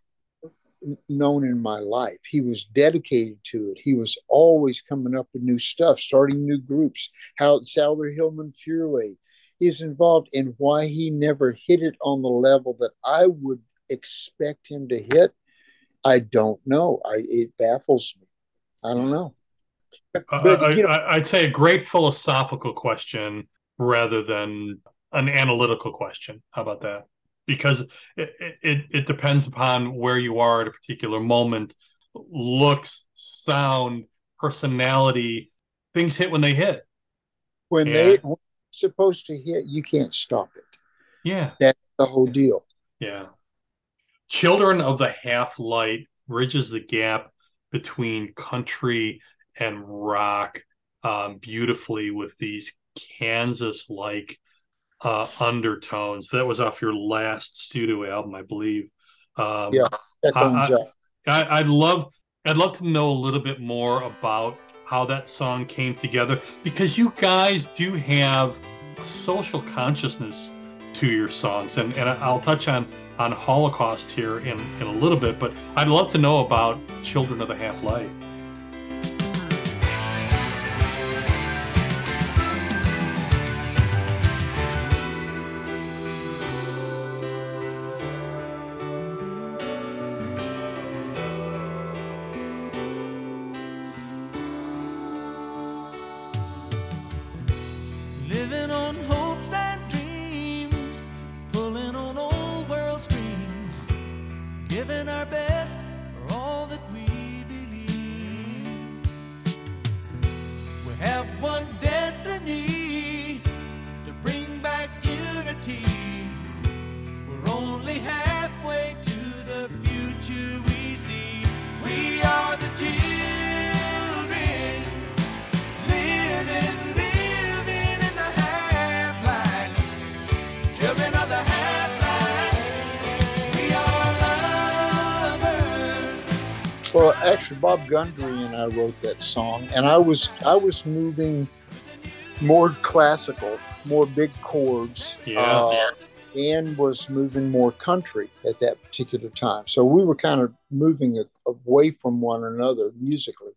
Speaker 3: known in my life. He was dedicated to it. He was always coming up with new stuff, starting new groups. How Souther Hillman Furay is involved in why he never hit it on the level that I would expect him to hit. I don't know. I it baffles me. I don't know. But,
Speaker 2: I,
Speaker 3: you know-
Speaker 2: I- I'd say a great philosophical question rather than an analytical question. How about that? Because it, it, it depends upon where you are at a particular moment. Looks, sound, personality, things hit when they hit.
Speaker 3: When
Speaker 2: Yeah.
Speaker 3: they when supposed to hit, you can't stop it.
Speaker 2: Yeah.
Speaker 3: That's the whole deal.
Speaker 2: Yeah. Children of the Half Light bridges the gap between country and rock um, beautifully with these Kansas like uh, undertones. That was off your last studio album, I believe. Um,
Speaker 3: Yeah.
Speaker 2: I, I, I'd love I'd love to know a little bit more about how that song came together because you guys do have a social consciousness to your songs and, and I'll touch on on Holocaust here in, in a little bit but I'd love to know about Children of the Half Light.
Speaker 3: Gundry and I wrote that song, and I was I was moving more classical, more big chords.
Speaker 2: Yeah.
Speaker 3: Uh, and was moving more country at that particular time. So we were kind of moving a, away from one another musically.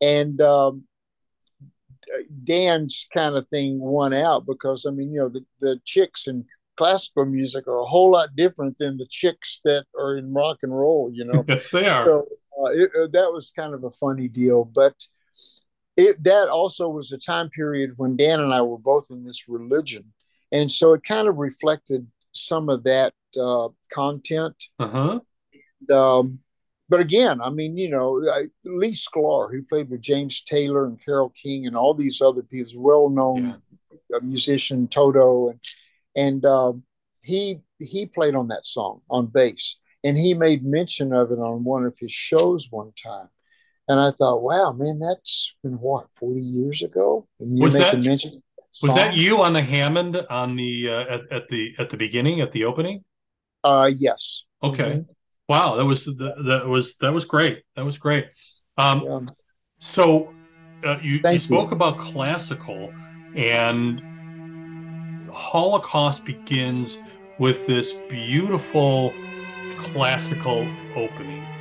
Speaker 3: And um, Dan's kind of thing won out because, I mean, you know, the, the chicks in classical music are a whole lot different than the chicks that are in rock and roll, you know.
Speaker 2: Yes, they are.
Speaker 3: So uh, it, uh, that was kind of a funny deal, but it that also was a time period when Dan and I were both in this religion, and so it kind of reflected some of that uh, content.
Speaker 2: Uh-huh.
Speaker 3: Um, but again, I mean, you know, I, Lee Sklar, who played with James Taylor and Carole King and all these other people, well-known yeah. musician Toto, and and uh, he he played on that song on bass, and he made mention of it on one of his shows one time. And I thought, wow, man, that's been what forty years ago. And
Speaker 2: you was that, mention. Was that you on the Hammond on the uh, at, at the at the beginning at the opening?
Speaker 3: Uh, yes.
Speaker 2: Okay. Mm-hmm. Wow, that was that was that was great. That was great. Um, yeah. So uh, you, you spoke you. about classical, and Holocaust begins with this beautiful classical opening.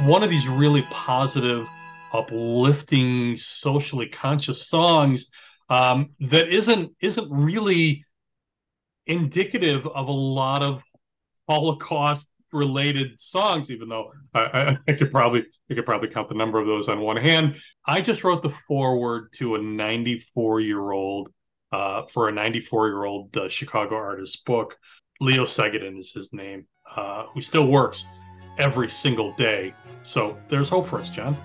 Speaker 2: One of these really positive, uplifting, socially conscious songs um, that isn't isn't really indicative of a lot of Holocaust related songs, even though I, I, I, could probably I could probably count the number of those on one hand. I just wrote the foreword to a 94 year old uh, for a 94 year old uh, Chicago artist book. Leo Segedin is his name, uh, who still works every single day. So there's hope for us, John.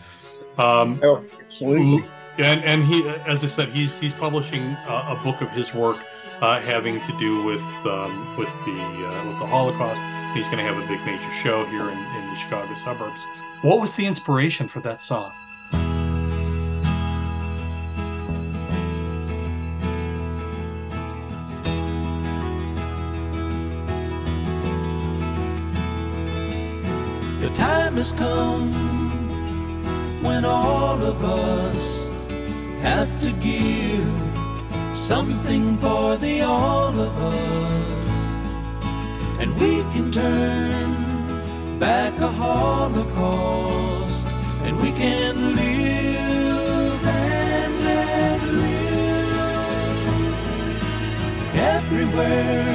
Speaker 3: Um, oh, absolutely.
Speaker 2: And and he, as I said, he's he's publishing a, a book of his work uh, having to do with um, with the uh, with the Holocaust. He's going to have a big major show here in, in the Chicago suburbs. What was the inspiration for that song?
Speaker 1: Time has come when all of us have to give something for the all of us. And we can turn back a holocaust and we can live and let live. Everywhere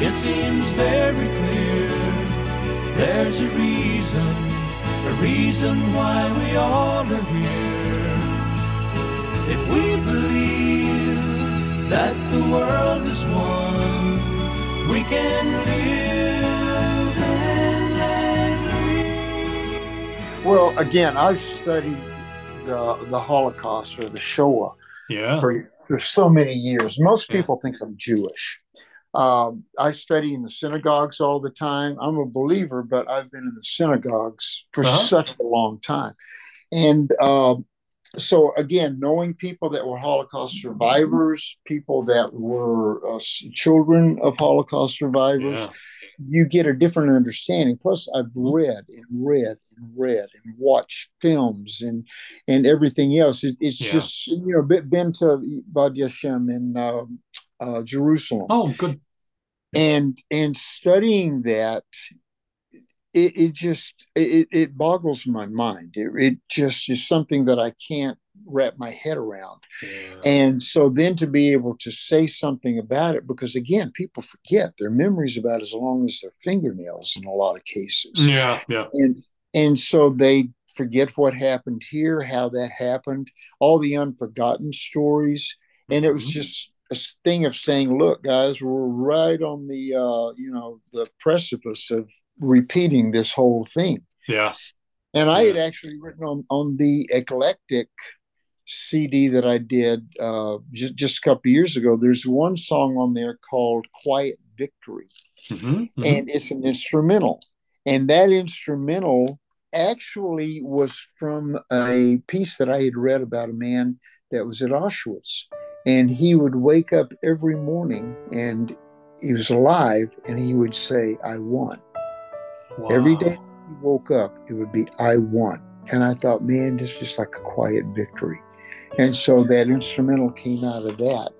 Speaker 1: it seems very clear there's a reason, a reason why we all are here. If we believe that the world is one, we can live and
Speaker 3: let Well, again, I've studied the, the Holocaust or the Shoah
Speaker 2: yeah.
Speaker 3: for, for so many years. Most people yeah. think I'm Jewish. Um, I study in the synagogues all the time. I'm a believer, but I've been in the synagogues for uh-huh. such a long time. And uh, so, again, knowing people that were Holocaust survivors, people that were uh, children of Holocaust survivors, yeah. you get a different understanding. Plus, I've mm-hmm. read and read and read and watched films and and everything else. It, it's yeah. just you know been to Yad Vashem and um, uh, Jerusalem.
Speaker 2: Oh, good.
Speaker 3: And and studying that, it, it just it, it boggles my mind. It, it just is something that I can't wrap my head around. Yeah. And so then to be able to say something about it, because again, people forget their memories about as long as their fingernails in a lot of cases.
Speaker 2: Yeah, yeah.
Speaker 3: And and so they forget what happened here, how that happened, all the unforgotten stories. And it was mm-hmm. just thing of saying, look, guys, we're right on the uh, you know the precipice of repeating this whole thing.
Speaker 2: Yeah.
Speaker 3: And I had actually written on on the eclectic CD that I did uh, just just a couple years ago. There's one song on there called "Quiet Victory," mm-hmm, mm-hmm. and it's an instrumental. And that instrumental actually was from a piece that I had read about a man that was at Auschwitz. And he would wake up every morning and he was alive and he would say, I won.
Speaker 2: Wow.
Speaker 3: Every day he woke up, it would be, I won. And I thought, man, this is just like a quiet victory. And so that instrumental came out of that.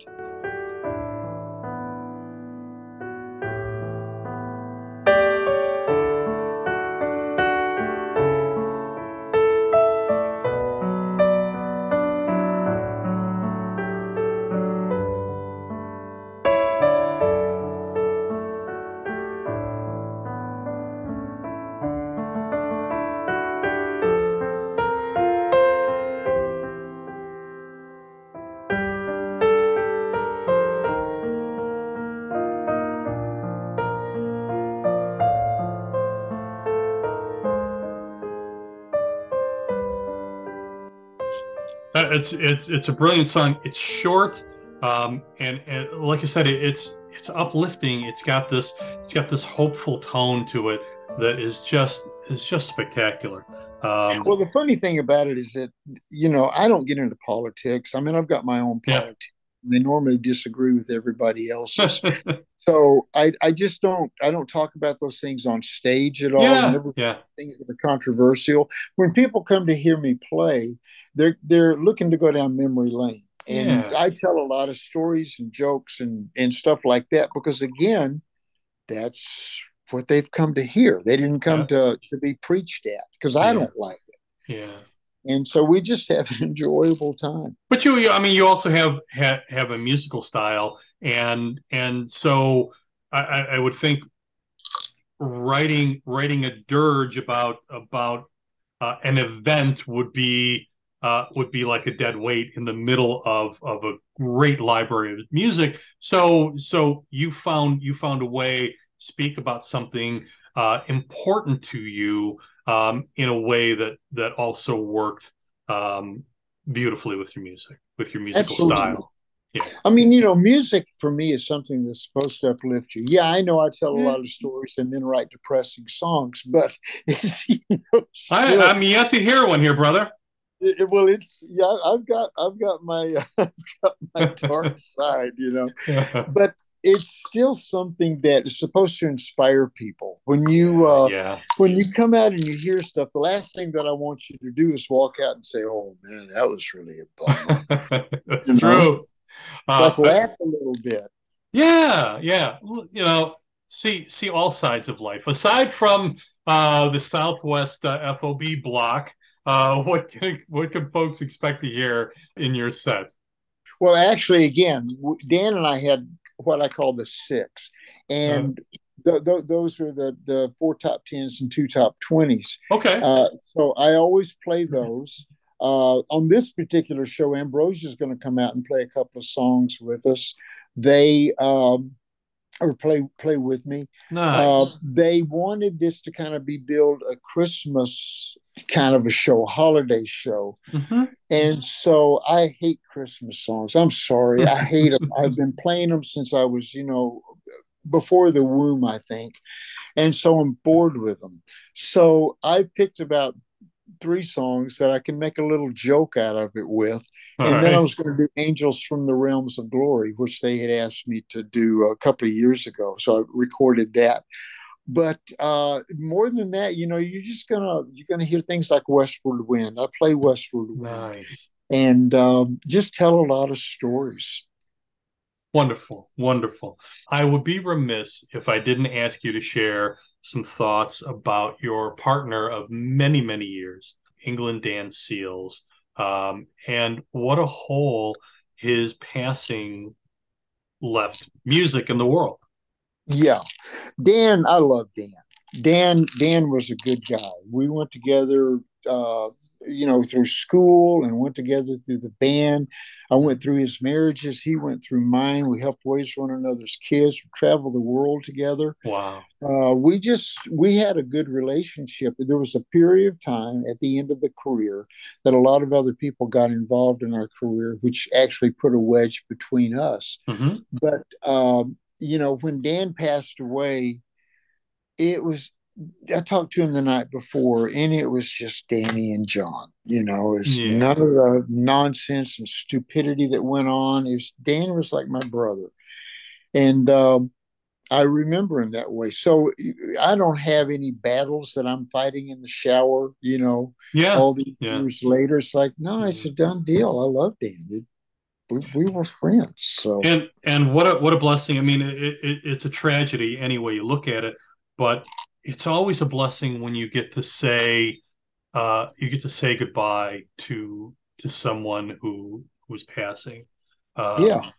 Speaker 2: It's it's it's a brilliant song. It's short, um, and and like I said, it, it's it's uplifting. It's got this it's got this hopeful tone to it that is just is just spectacular. Um,
Speaker 3: Well, the funny thing about it is that, you know, I don't get into politics. I mean, I've got my own
Speaker 2: Yeah.
Speaker 3: And They normally disagree with everybody else's. so I, I just don't I don't talk about those things on stage at all.
Speaker 2: yeah,
Speaker 3: Whenever
Speaker 2: yeah,
Speaker 3: things that are controversial. When people come to hear me play, they're they're looking to go down memory lane. And
Speaker 2: Yeah.
Speaker 3: I tell a lot of stories and jokes and, and stuff like that because again, that's what they've come to hear. They didn't come to to be preached at because I
Speaker 2: Yeah.
Speaker 3: don't like it.
Speaker 2: yeah.
Speaker 3: And so we just have an enjoyable time.
Speaker 2: But you, I mean, you also have have, have a musical style, and and so I, I would think writing writing a dirge about about uh, an event would be uh, would be like a dead weight in the middle of of a great library of music. So so you found you found a way speak about something uh, important to you um, in a way that that also worked um, beautifully with your music, with your musical
Speaker 3: Absolutely.
Speaker 2: style. Yeah.
Speaker 3: I mean, you know, music for me is something that's supposed to uplift you. Yeah, I know I tell a lot of stories and then write depressing songs, but it's, you know,
Speaker 2: I,
Speaker 3: still-
Speaker 2: I'm yet to hear one here, brother.
Speaker 3: it- it- well, it's yeah. I've got I've got my I've got my dark side, you know, but it's still something that is supposed to inspire people. When you uh,
Speaker 2: yeah,
Speaker 3: when you come out and you hear stuff, the last thing that I want you to do is walk out and say, "Oh man, that was really a bummer."
Speaker 2: that's
Speaker 3: You know?
Speaker 2: true. Uh,
Speaker 3: like laugh a little bit.
Speaker 2: Yeah, yeah. You know, see see all sides of life. Aside from uh, the Southwest uh, FOB block, uh, what can what can folks expect to hear in your set?
Speaker 3: Well, actually, again, Dan and I had what I call the six, and th- th- those are the the four top tens and two top twenties.
Speaker 2: Okay.
Speaker 3: Uh, so I always play those. Uh, on this particular show, Ambrosia is going to come out and play a couple of songs with us. They um, or play play with me.
Speaker 2: nice.
Speaker 3: Uh, they wanted this to kind of be billed a Christmas kind of a show, holiday show.
Speaker 2: Mhm.
Speaker 3: And so I hate Christmas songs. I'm sorry. I hate them. I've been playing them since I was, you know, before the womb, I think. And so I'm bored with them. So I picked about three songs that I can make a little joke out of it with.
Speaker 2: All
Speaker 3: and then I was going to do Angels from the Realms of Glory, which they had asked me to do a couple of years ago. So I recorded that. But uh, more than that, you know, you're just gonna you're gonna hear things like Westward Wind. I play Westward Wind
Speaker 2: Nice.
Speaker 3: and um, just tell a lot of stories.
Speaker 2: Wonderful, wonderful. I would be remiss if I didn't ask you to share some thoughts about your partner of many, many years, England Dan Seals, um, and what a hole his passing left music in the world.
Speaker 3: Yeah, Dan, I love Dan. Dan, Dan was a good guy. We went together, uh, you know, through school and went together through the band. I went through his marriages. He went through mine. We helped raise one another's kids. We traveled the world together.
Speaker 2: Wow.
Speaker 3: Uh, we just we had a good relationship. There was a period of time at the end of the career that a lot of other people got involved in our career, which actually put a wedge between us
Speaker 2: hmm
Speaker 3: but um, you know when dan passed away it was I talked to him the night before, and it was just Danny and John. You know, it's
Speaker 2: Yeah.
Speaker 3: none of the nonsense and stupidity that went on. It was Dan was like my brother, and um, I remember him that way. So I don't have any battles that I'm fighting in the shower. You know,
Speaker 2: Yeah.
Speaker 3: all these
Speaker 2: yeah.
Speaker 3: years later, it's like no, it's a done deal. I love Dan. We, we were friends. So
Speaker 2: and and what a what a blessing i mean it, it, it's a tragedy any way you look at it but it's always a blessing when you get to say uh you get to say goodbye to to someone who who's passing. Uh
Speaker 3: yeah,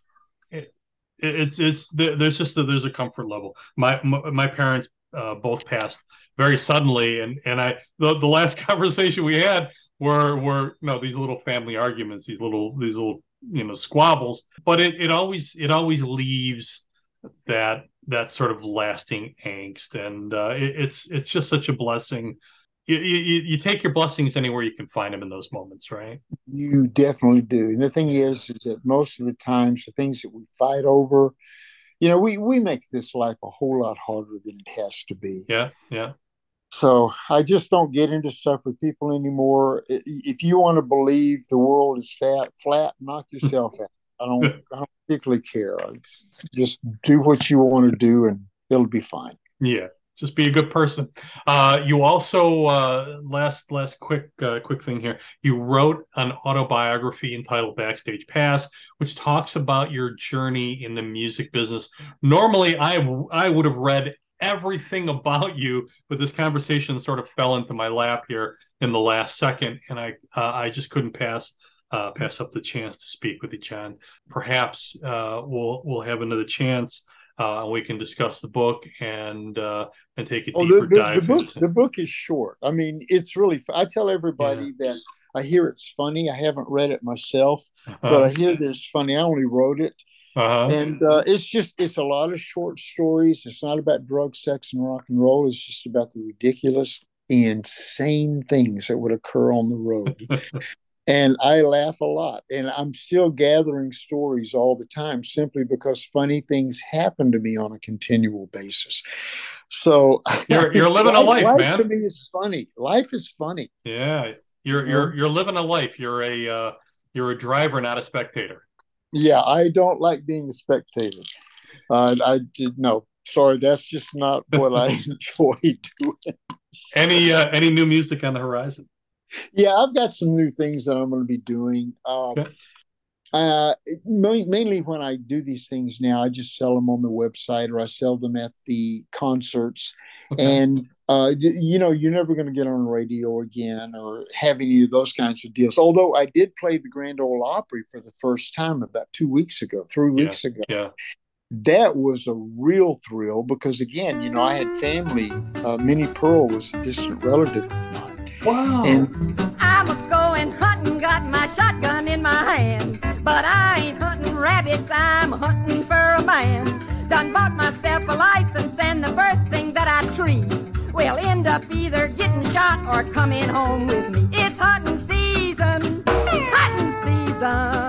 Speaker 2: it, it's it's there's just a, there's a comfort level. My my, my parents uh, both passed very suddenly and and i the, the last conversation we had were were you know these little family arguments these little these little you know squabbles. But it, it always it always leaves that that sort of lasting angst and uh, it, it's it's just such a blessing you, you you take your blessings anywhere you can find them in those moments right
Speaker 3: you definitely do. And the thing is, is that most of the times the things that we fight over, you know, we we make this life a whole lot harder than it has to be.
Speaker 2: yeah yeah
Speaker 3: So I just don't get into stuff with people anymore. If you want to believe the world is fat, flat, knock yourself out. I don't, I don't particularly care. It's- Just do what you want to do, and it'll be fine.
Speaker 2: Yeah, just be a good person. Uh, you also uh, last last quick uh, quick thing here. You wrote an autobiography entitled Backstage Pass, which talks about your journey in the music business. Normally, I I would have read everything about you, but this conversation sort of fell into my lap here in the last second, and I uh, I just couldn't pass. Uh, pass up the chance to speak with you, John. Perhaps uh, we'll we'll have another chance uh, we can discuss the book and uh, and take a
Speaker 3: Oh,
Speaker 2: deeper
Speaker 3: the, the,
Speaker 2: dive.
Speaker 3: the book
Speaker 2: into-
Speaker 3: the book is short. I mean, it's really. I tell everybody that I hear it's funny. I haven't read it myself, but I hear that it's funny. I only wrote it,
Speaker 2: uh-huh.
Speaker 3: and uh, it's just it's a lot of short stories. It's not about drug, sex, and rock and roll. It's just about the ridiculous, insane things that would occur on the road. and I laugh a lot, and I'm still gathering stories all the time, simply because funny things happen to me on a continual basis. So
Speaker 2: You're- you're living a life, man.
Speaker 3: Life to me, is funny. Life is funny.
Speaker 2: yeah, you're you're you're living a life. You're a uh, you're a driver, not a spectator.
Speaker 3: Yeah, I don't like being a spectator. Uh, I did no. Sorry, that's just not what I enjoy doing.
Speaker 2: Any uh, any new music on the horizon?
Speaker 3: Yeah, I've got some new things that I'm going to be doing. Um,
Speaker 2: Okay.
Speaker 3: uh, mainly when I do these things now, I just sell them on the website or I sell them at the concerts.
Speaker 2: Okay.
Speaker 3: And uh, you know, you're never going to get on radio again or have any of those kinds of deals. Although I did play the Grand Ole Opry for the first time about two weeks ago, three
Speaker 2: Yeah.
Speaker 3: weeks ago.
Speaker 2: yeah,
Speaker 3: That was a real thrill because, again, you know, I had family. Uh, Minnie Pearl was a distant relative of mine.
Speaker 2: Wow.
Speaker 3: And
Speaker 6: I'm a going hunting, got my shotgun in my hand. But I ain't hunting rabbits, I'm hunting for a man. Done bought myself a license, and the first thing that I tree will end up either getting shot or coming home with me. It's hunting season, hunting season.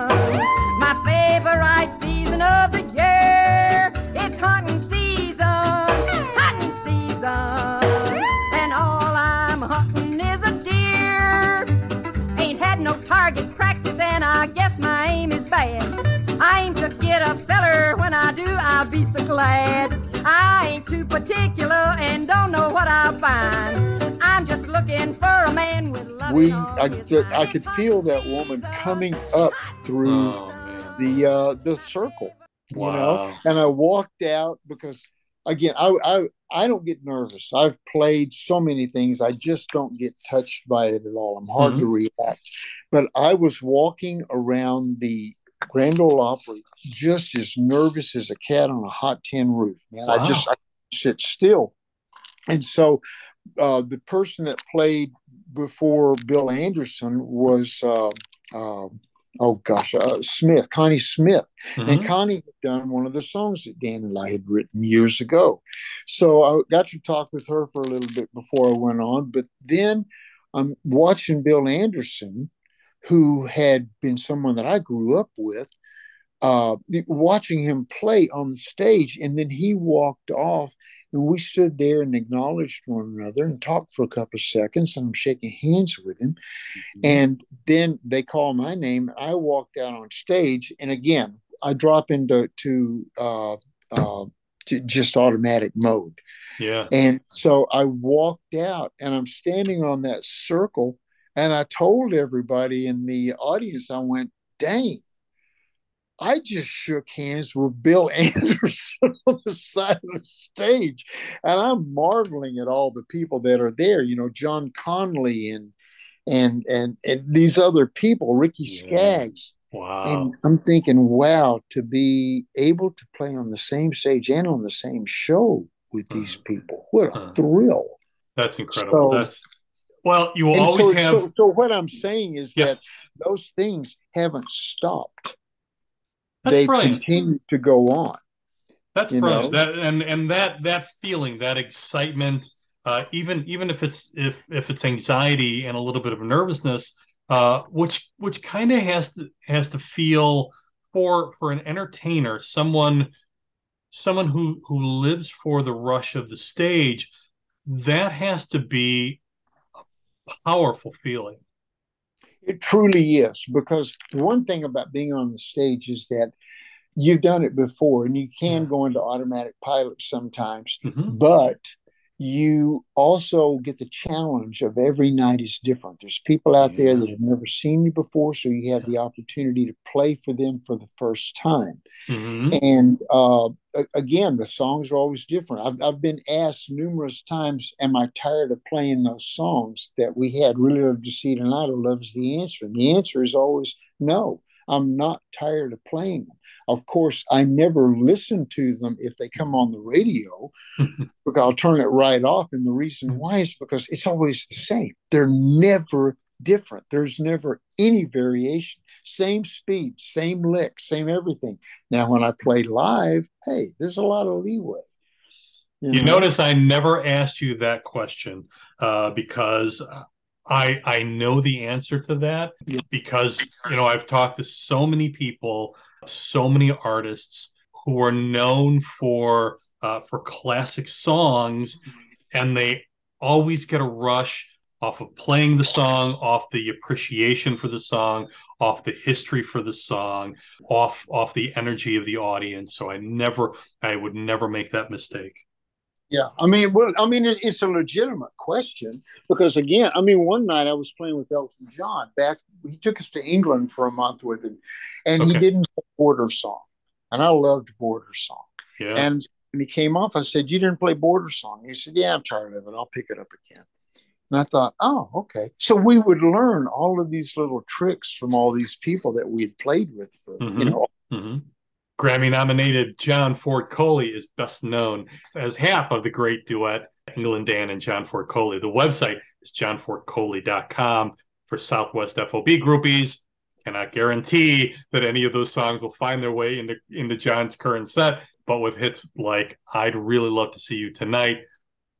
Speaker 6: Be so glad. I ain't too particular and don't know what I'll find. I'm just looking for a man with love.
Speaker 3: we I,
Speaker 6: his
Speaker 3: th- I could feel that woman coming up through
Speaker 2: oh
Speaker 3: the uh the circle you know? And i walked out because again I, I i don't get nervous. I've played so many things. I just don't get touched by it at all. I'm hard to react. But i was walking around the grand ole opry just as nervous as a cat on a hot tin roof man i just I sit still and so uh the person that played before bill anderson was uh, uh oh gosh uh, smith connie smith
Speaker 2: Mhm.
Speaker 3: and Connie had done one of the songs that Dan and I had written years ago. So I got to talk with her for a little bit before I went on. But then I'm watching Bill Anderson, who had been someone that I grew up with. uh, watching him play on the stage. And then he walked off, and we stood there and acknowledged one another and talked for a couple of seconds. And I'm shaking hands with him. Mm-hmm. And then they call my name. I walked out on stage. And again, I drop into to, uh, uh, to just automatic mode.
Speaker 2: Yeah.
Speaker 3: And so I walked out and I'm standing on that circle. And I told everybody in the audience, I went, dang, I just shook hands with Bill Anderson on the side of the stage. And I'm marveling at all the people that are there, you know, John Conlee and and and and these other people, Ricky Skaggs.
Speaker 2: Wow.
Speaker 3: And I'm thinking, wow, to be able to play on the same stage and on the same show with these uh-huh. people. What a uh, thrill.
Speaker 2: That's incredible. So, That's well, you will always
Speaker 3: so,
Speaker 2: have
Speaker 3: so, so, what I'm saying is yeah. that those things haven't stopped.
Speaker 2: That's
Speaker 3: They've
Speaker 2: brilliant.
Speaker 3: continued to go on.
Speaker 2: That's brilliant. That and and that that feeling, that excitement, uh, even even if it's if if it's anxiety and a little bit of nervousness, uh, which which kind of has to has to feel for for an entertainer, someone someone who who lives for the rush of the stage, that has to be powerful feeling.
Speaker 3: It truly is because one thing about being on the stage is that you've done it before and you can go into automatic pilot sometimes, mm-hmm. but you also get the challenge of every night is different. There's people out there that have never seen you before, so you have the opportunity to play for them for the first time. Mm-hmm. And uh, again, the songs are always different. I've, I've been asked numerous times, Am I tired of playing those songs that we had? Really love to see tonight, or loves the answer? And the answer is always no. I'm not tired of playing them. Of course, I never listen to them if they come on the radio because I'll turn it right off. And the reason why is because it's always the same. They're never different. There's never any variation. Same speed, same lick, same everything. Now, when I play live, hey, there's a lot of leeway.
Speaker 2: You, you know? notice I never asked you that question uh, because I I know the answer to that because you know I've talked to so many people, so many artists who are known for uh, for classic songs, and they always get a rush off of playing the song, off the appreciation for the song, off the history for the song, off off the energy of the audience. So I never I would never make that mistake.
Speaker 3: Yeah, I mean, well, I mean, it's a legitimate question because, again, I mean, one night I was playing with Elton John. Back, he took us to England for a month with him, and okay. he didn't play Border Song, and I loved Border Song.
Speaker 2: Yeah.
Speaker 3: And when he came off, I said, "You didn't play Border Song." He said, "Yeah, I'm tired of it. I'll pick it up again." And I thought, "Oh, okay." So we would learn all of these little tricks from all these people that we had played with for, mm-hmm. you know.
Speaker 2: Mm-hmm. Grammy nominated John Ford Coley is best known as half of the great duet, England Dan and John Ford Coley. The website is johnfordcoley.com for Southwest FOB groupies. Cannot guarantee that any of those songs will find their way into, into John's current set, but with hits like I'd Really Love to See You Tonight,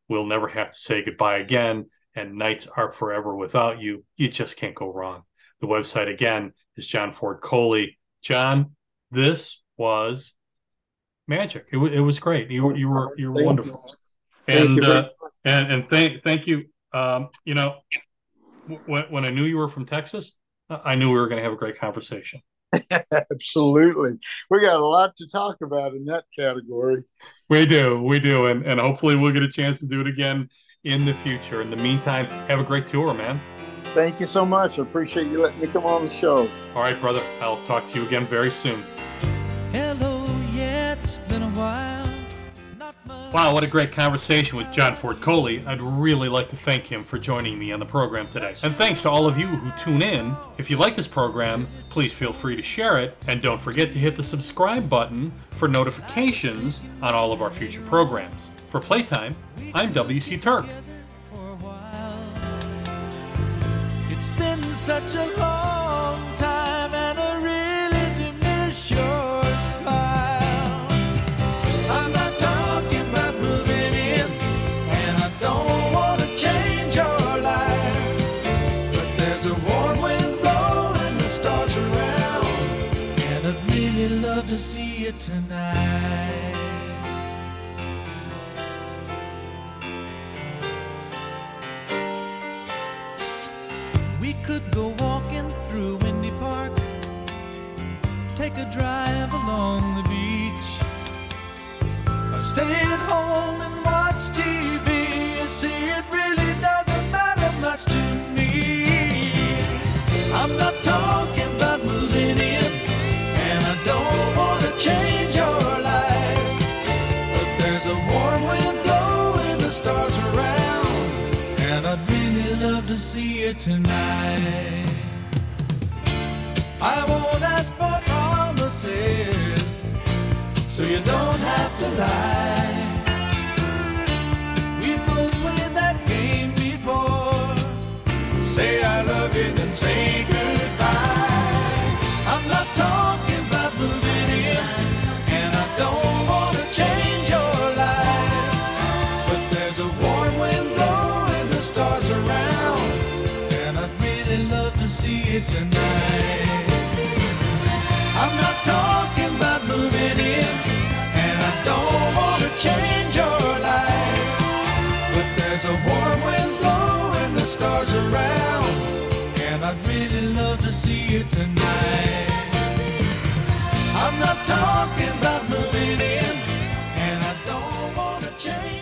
Speaker 2: We'll Never Have to Say Goodbye Again, and Nights Are Forever Without You, you just can't go wrong. The website again is John Ford Coley. John, this was magic. It, w- it was great. You were you were you were wonderful. And you uh, and and thank thank you. Um, you know, when when I knew you were from Texas, I knew we were going to have a great conversation.
Speaker 3: Absolutely, we got a lot to talk about in that category.
Speaker 2: We do, we do, and and hopefully we'll get a chance to do it again in the future. In the meantime, have a great tour, man.
Speaker 3: Thank you so much. I appreciate you letting me come on the show.
Speaker 2: All right, brother. I'll talk to you again very soon. Wow, what a great conversation with John Ford Coley. I'd really like to thank him for joining me on the program today. And thanks to all of you who tune in. If you like this program, please feel free to share it. And don't forget to hit the subscribe button for notifications on all of our future programs. For Playtime, I'm W.C. Turck.
Speaker 1: It's been such a long time, and I really do miss your could go walking through Windy Park, take a drive along the beach, or stay at home and watch TV. You see, it really doesn't matter much to me. I'm not talking see you tonight. I won't ask for promises, so you don't have to lie. We both played that game before. Say I love you, really love to see you tonight. I'm not talking about moving in, and I don't want to change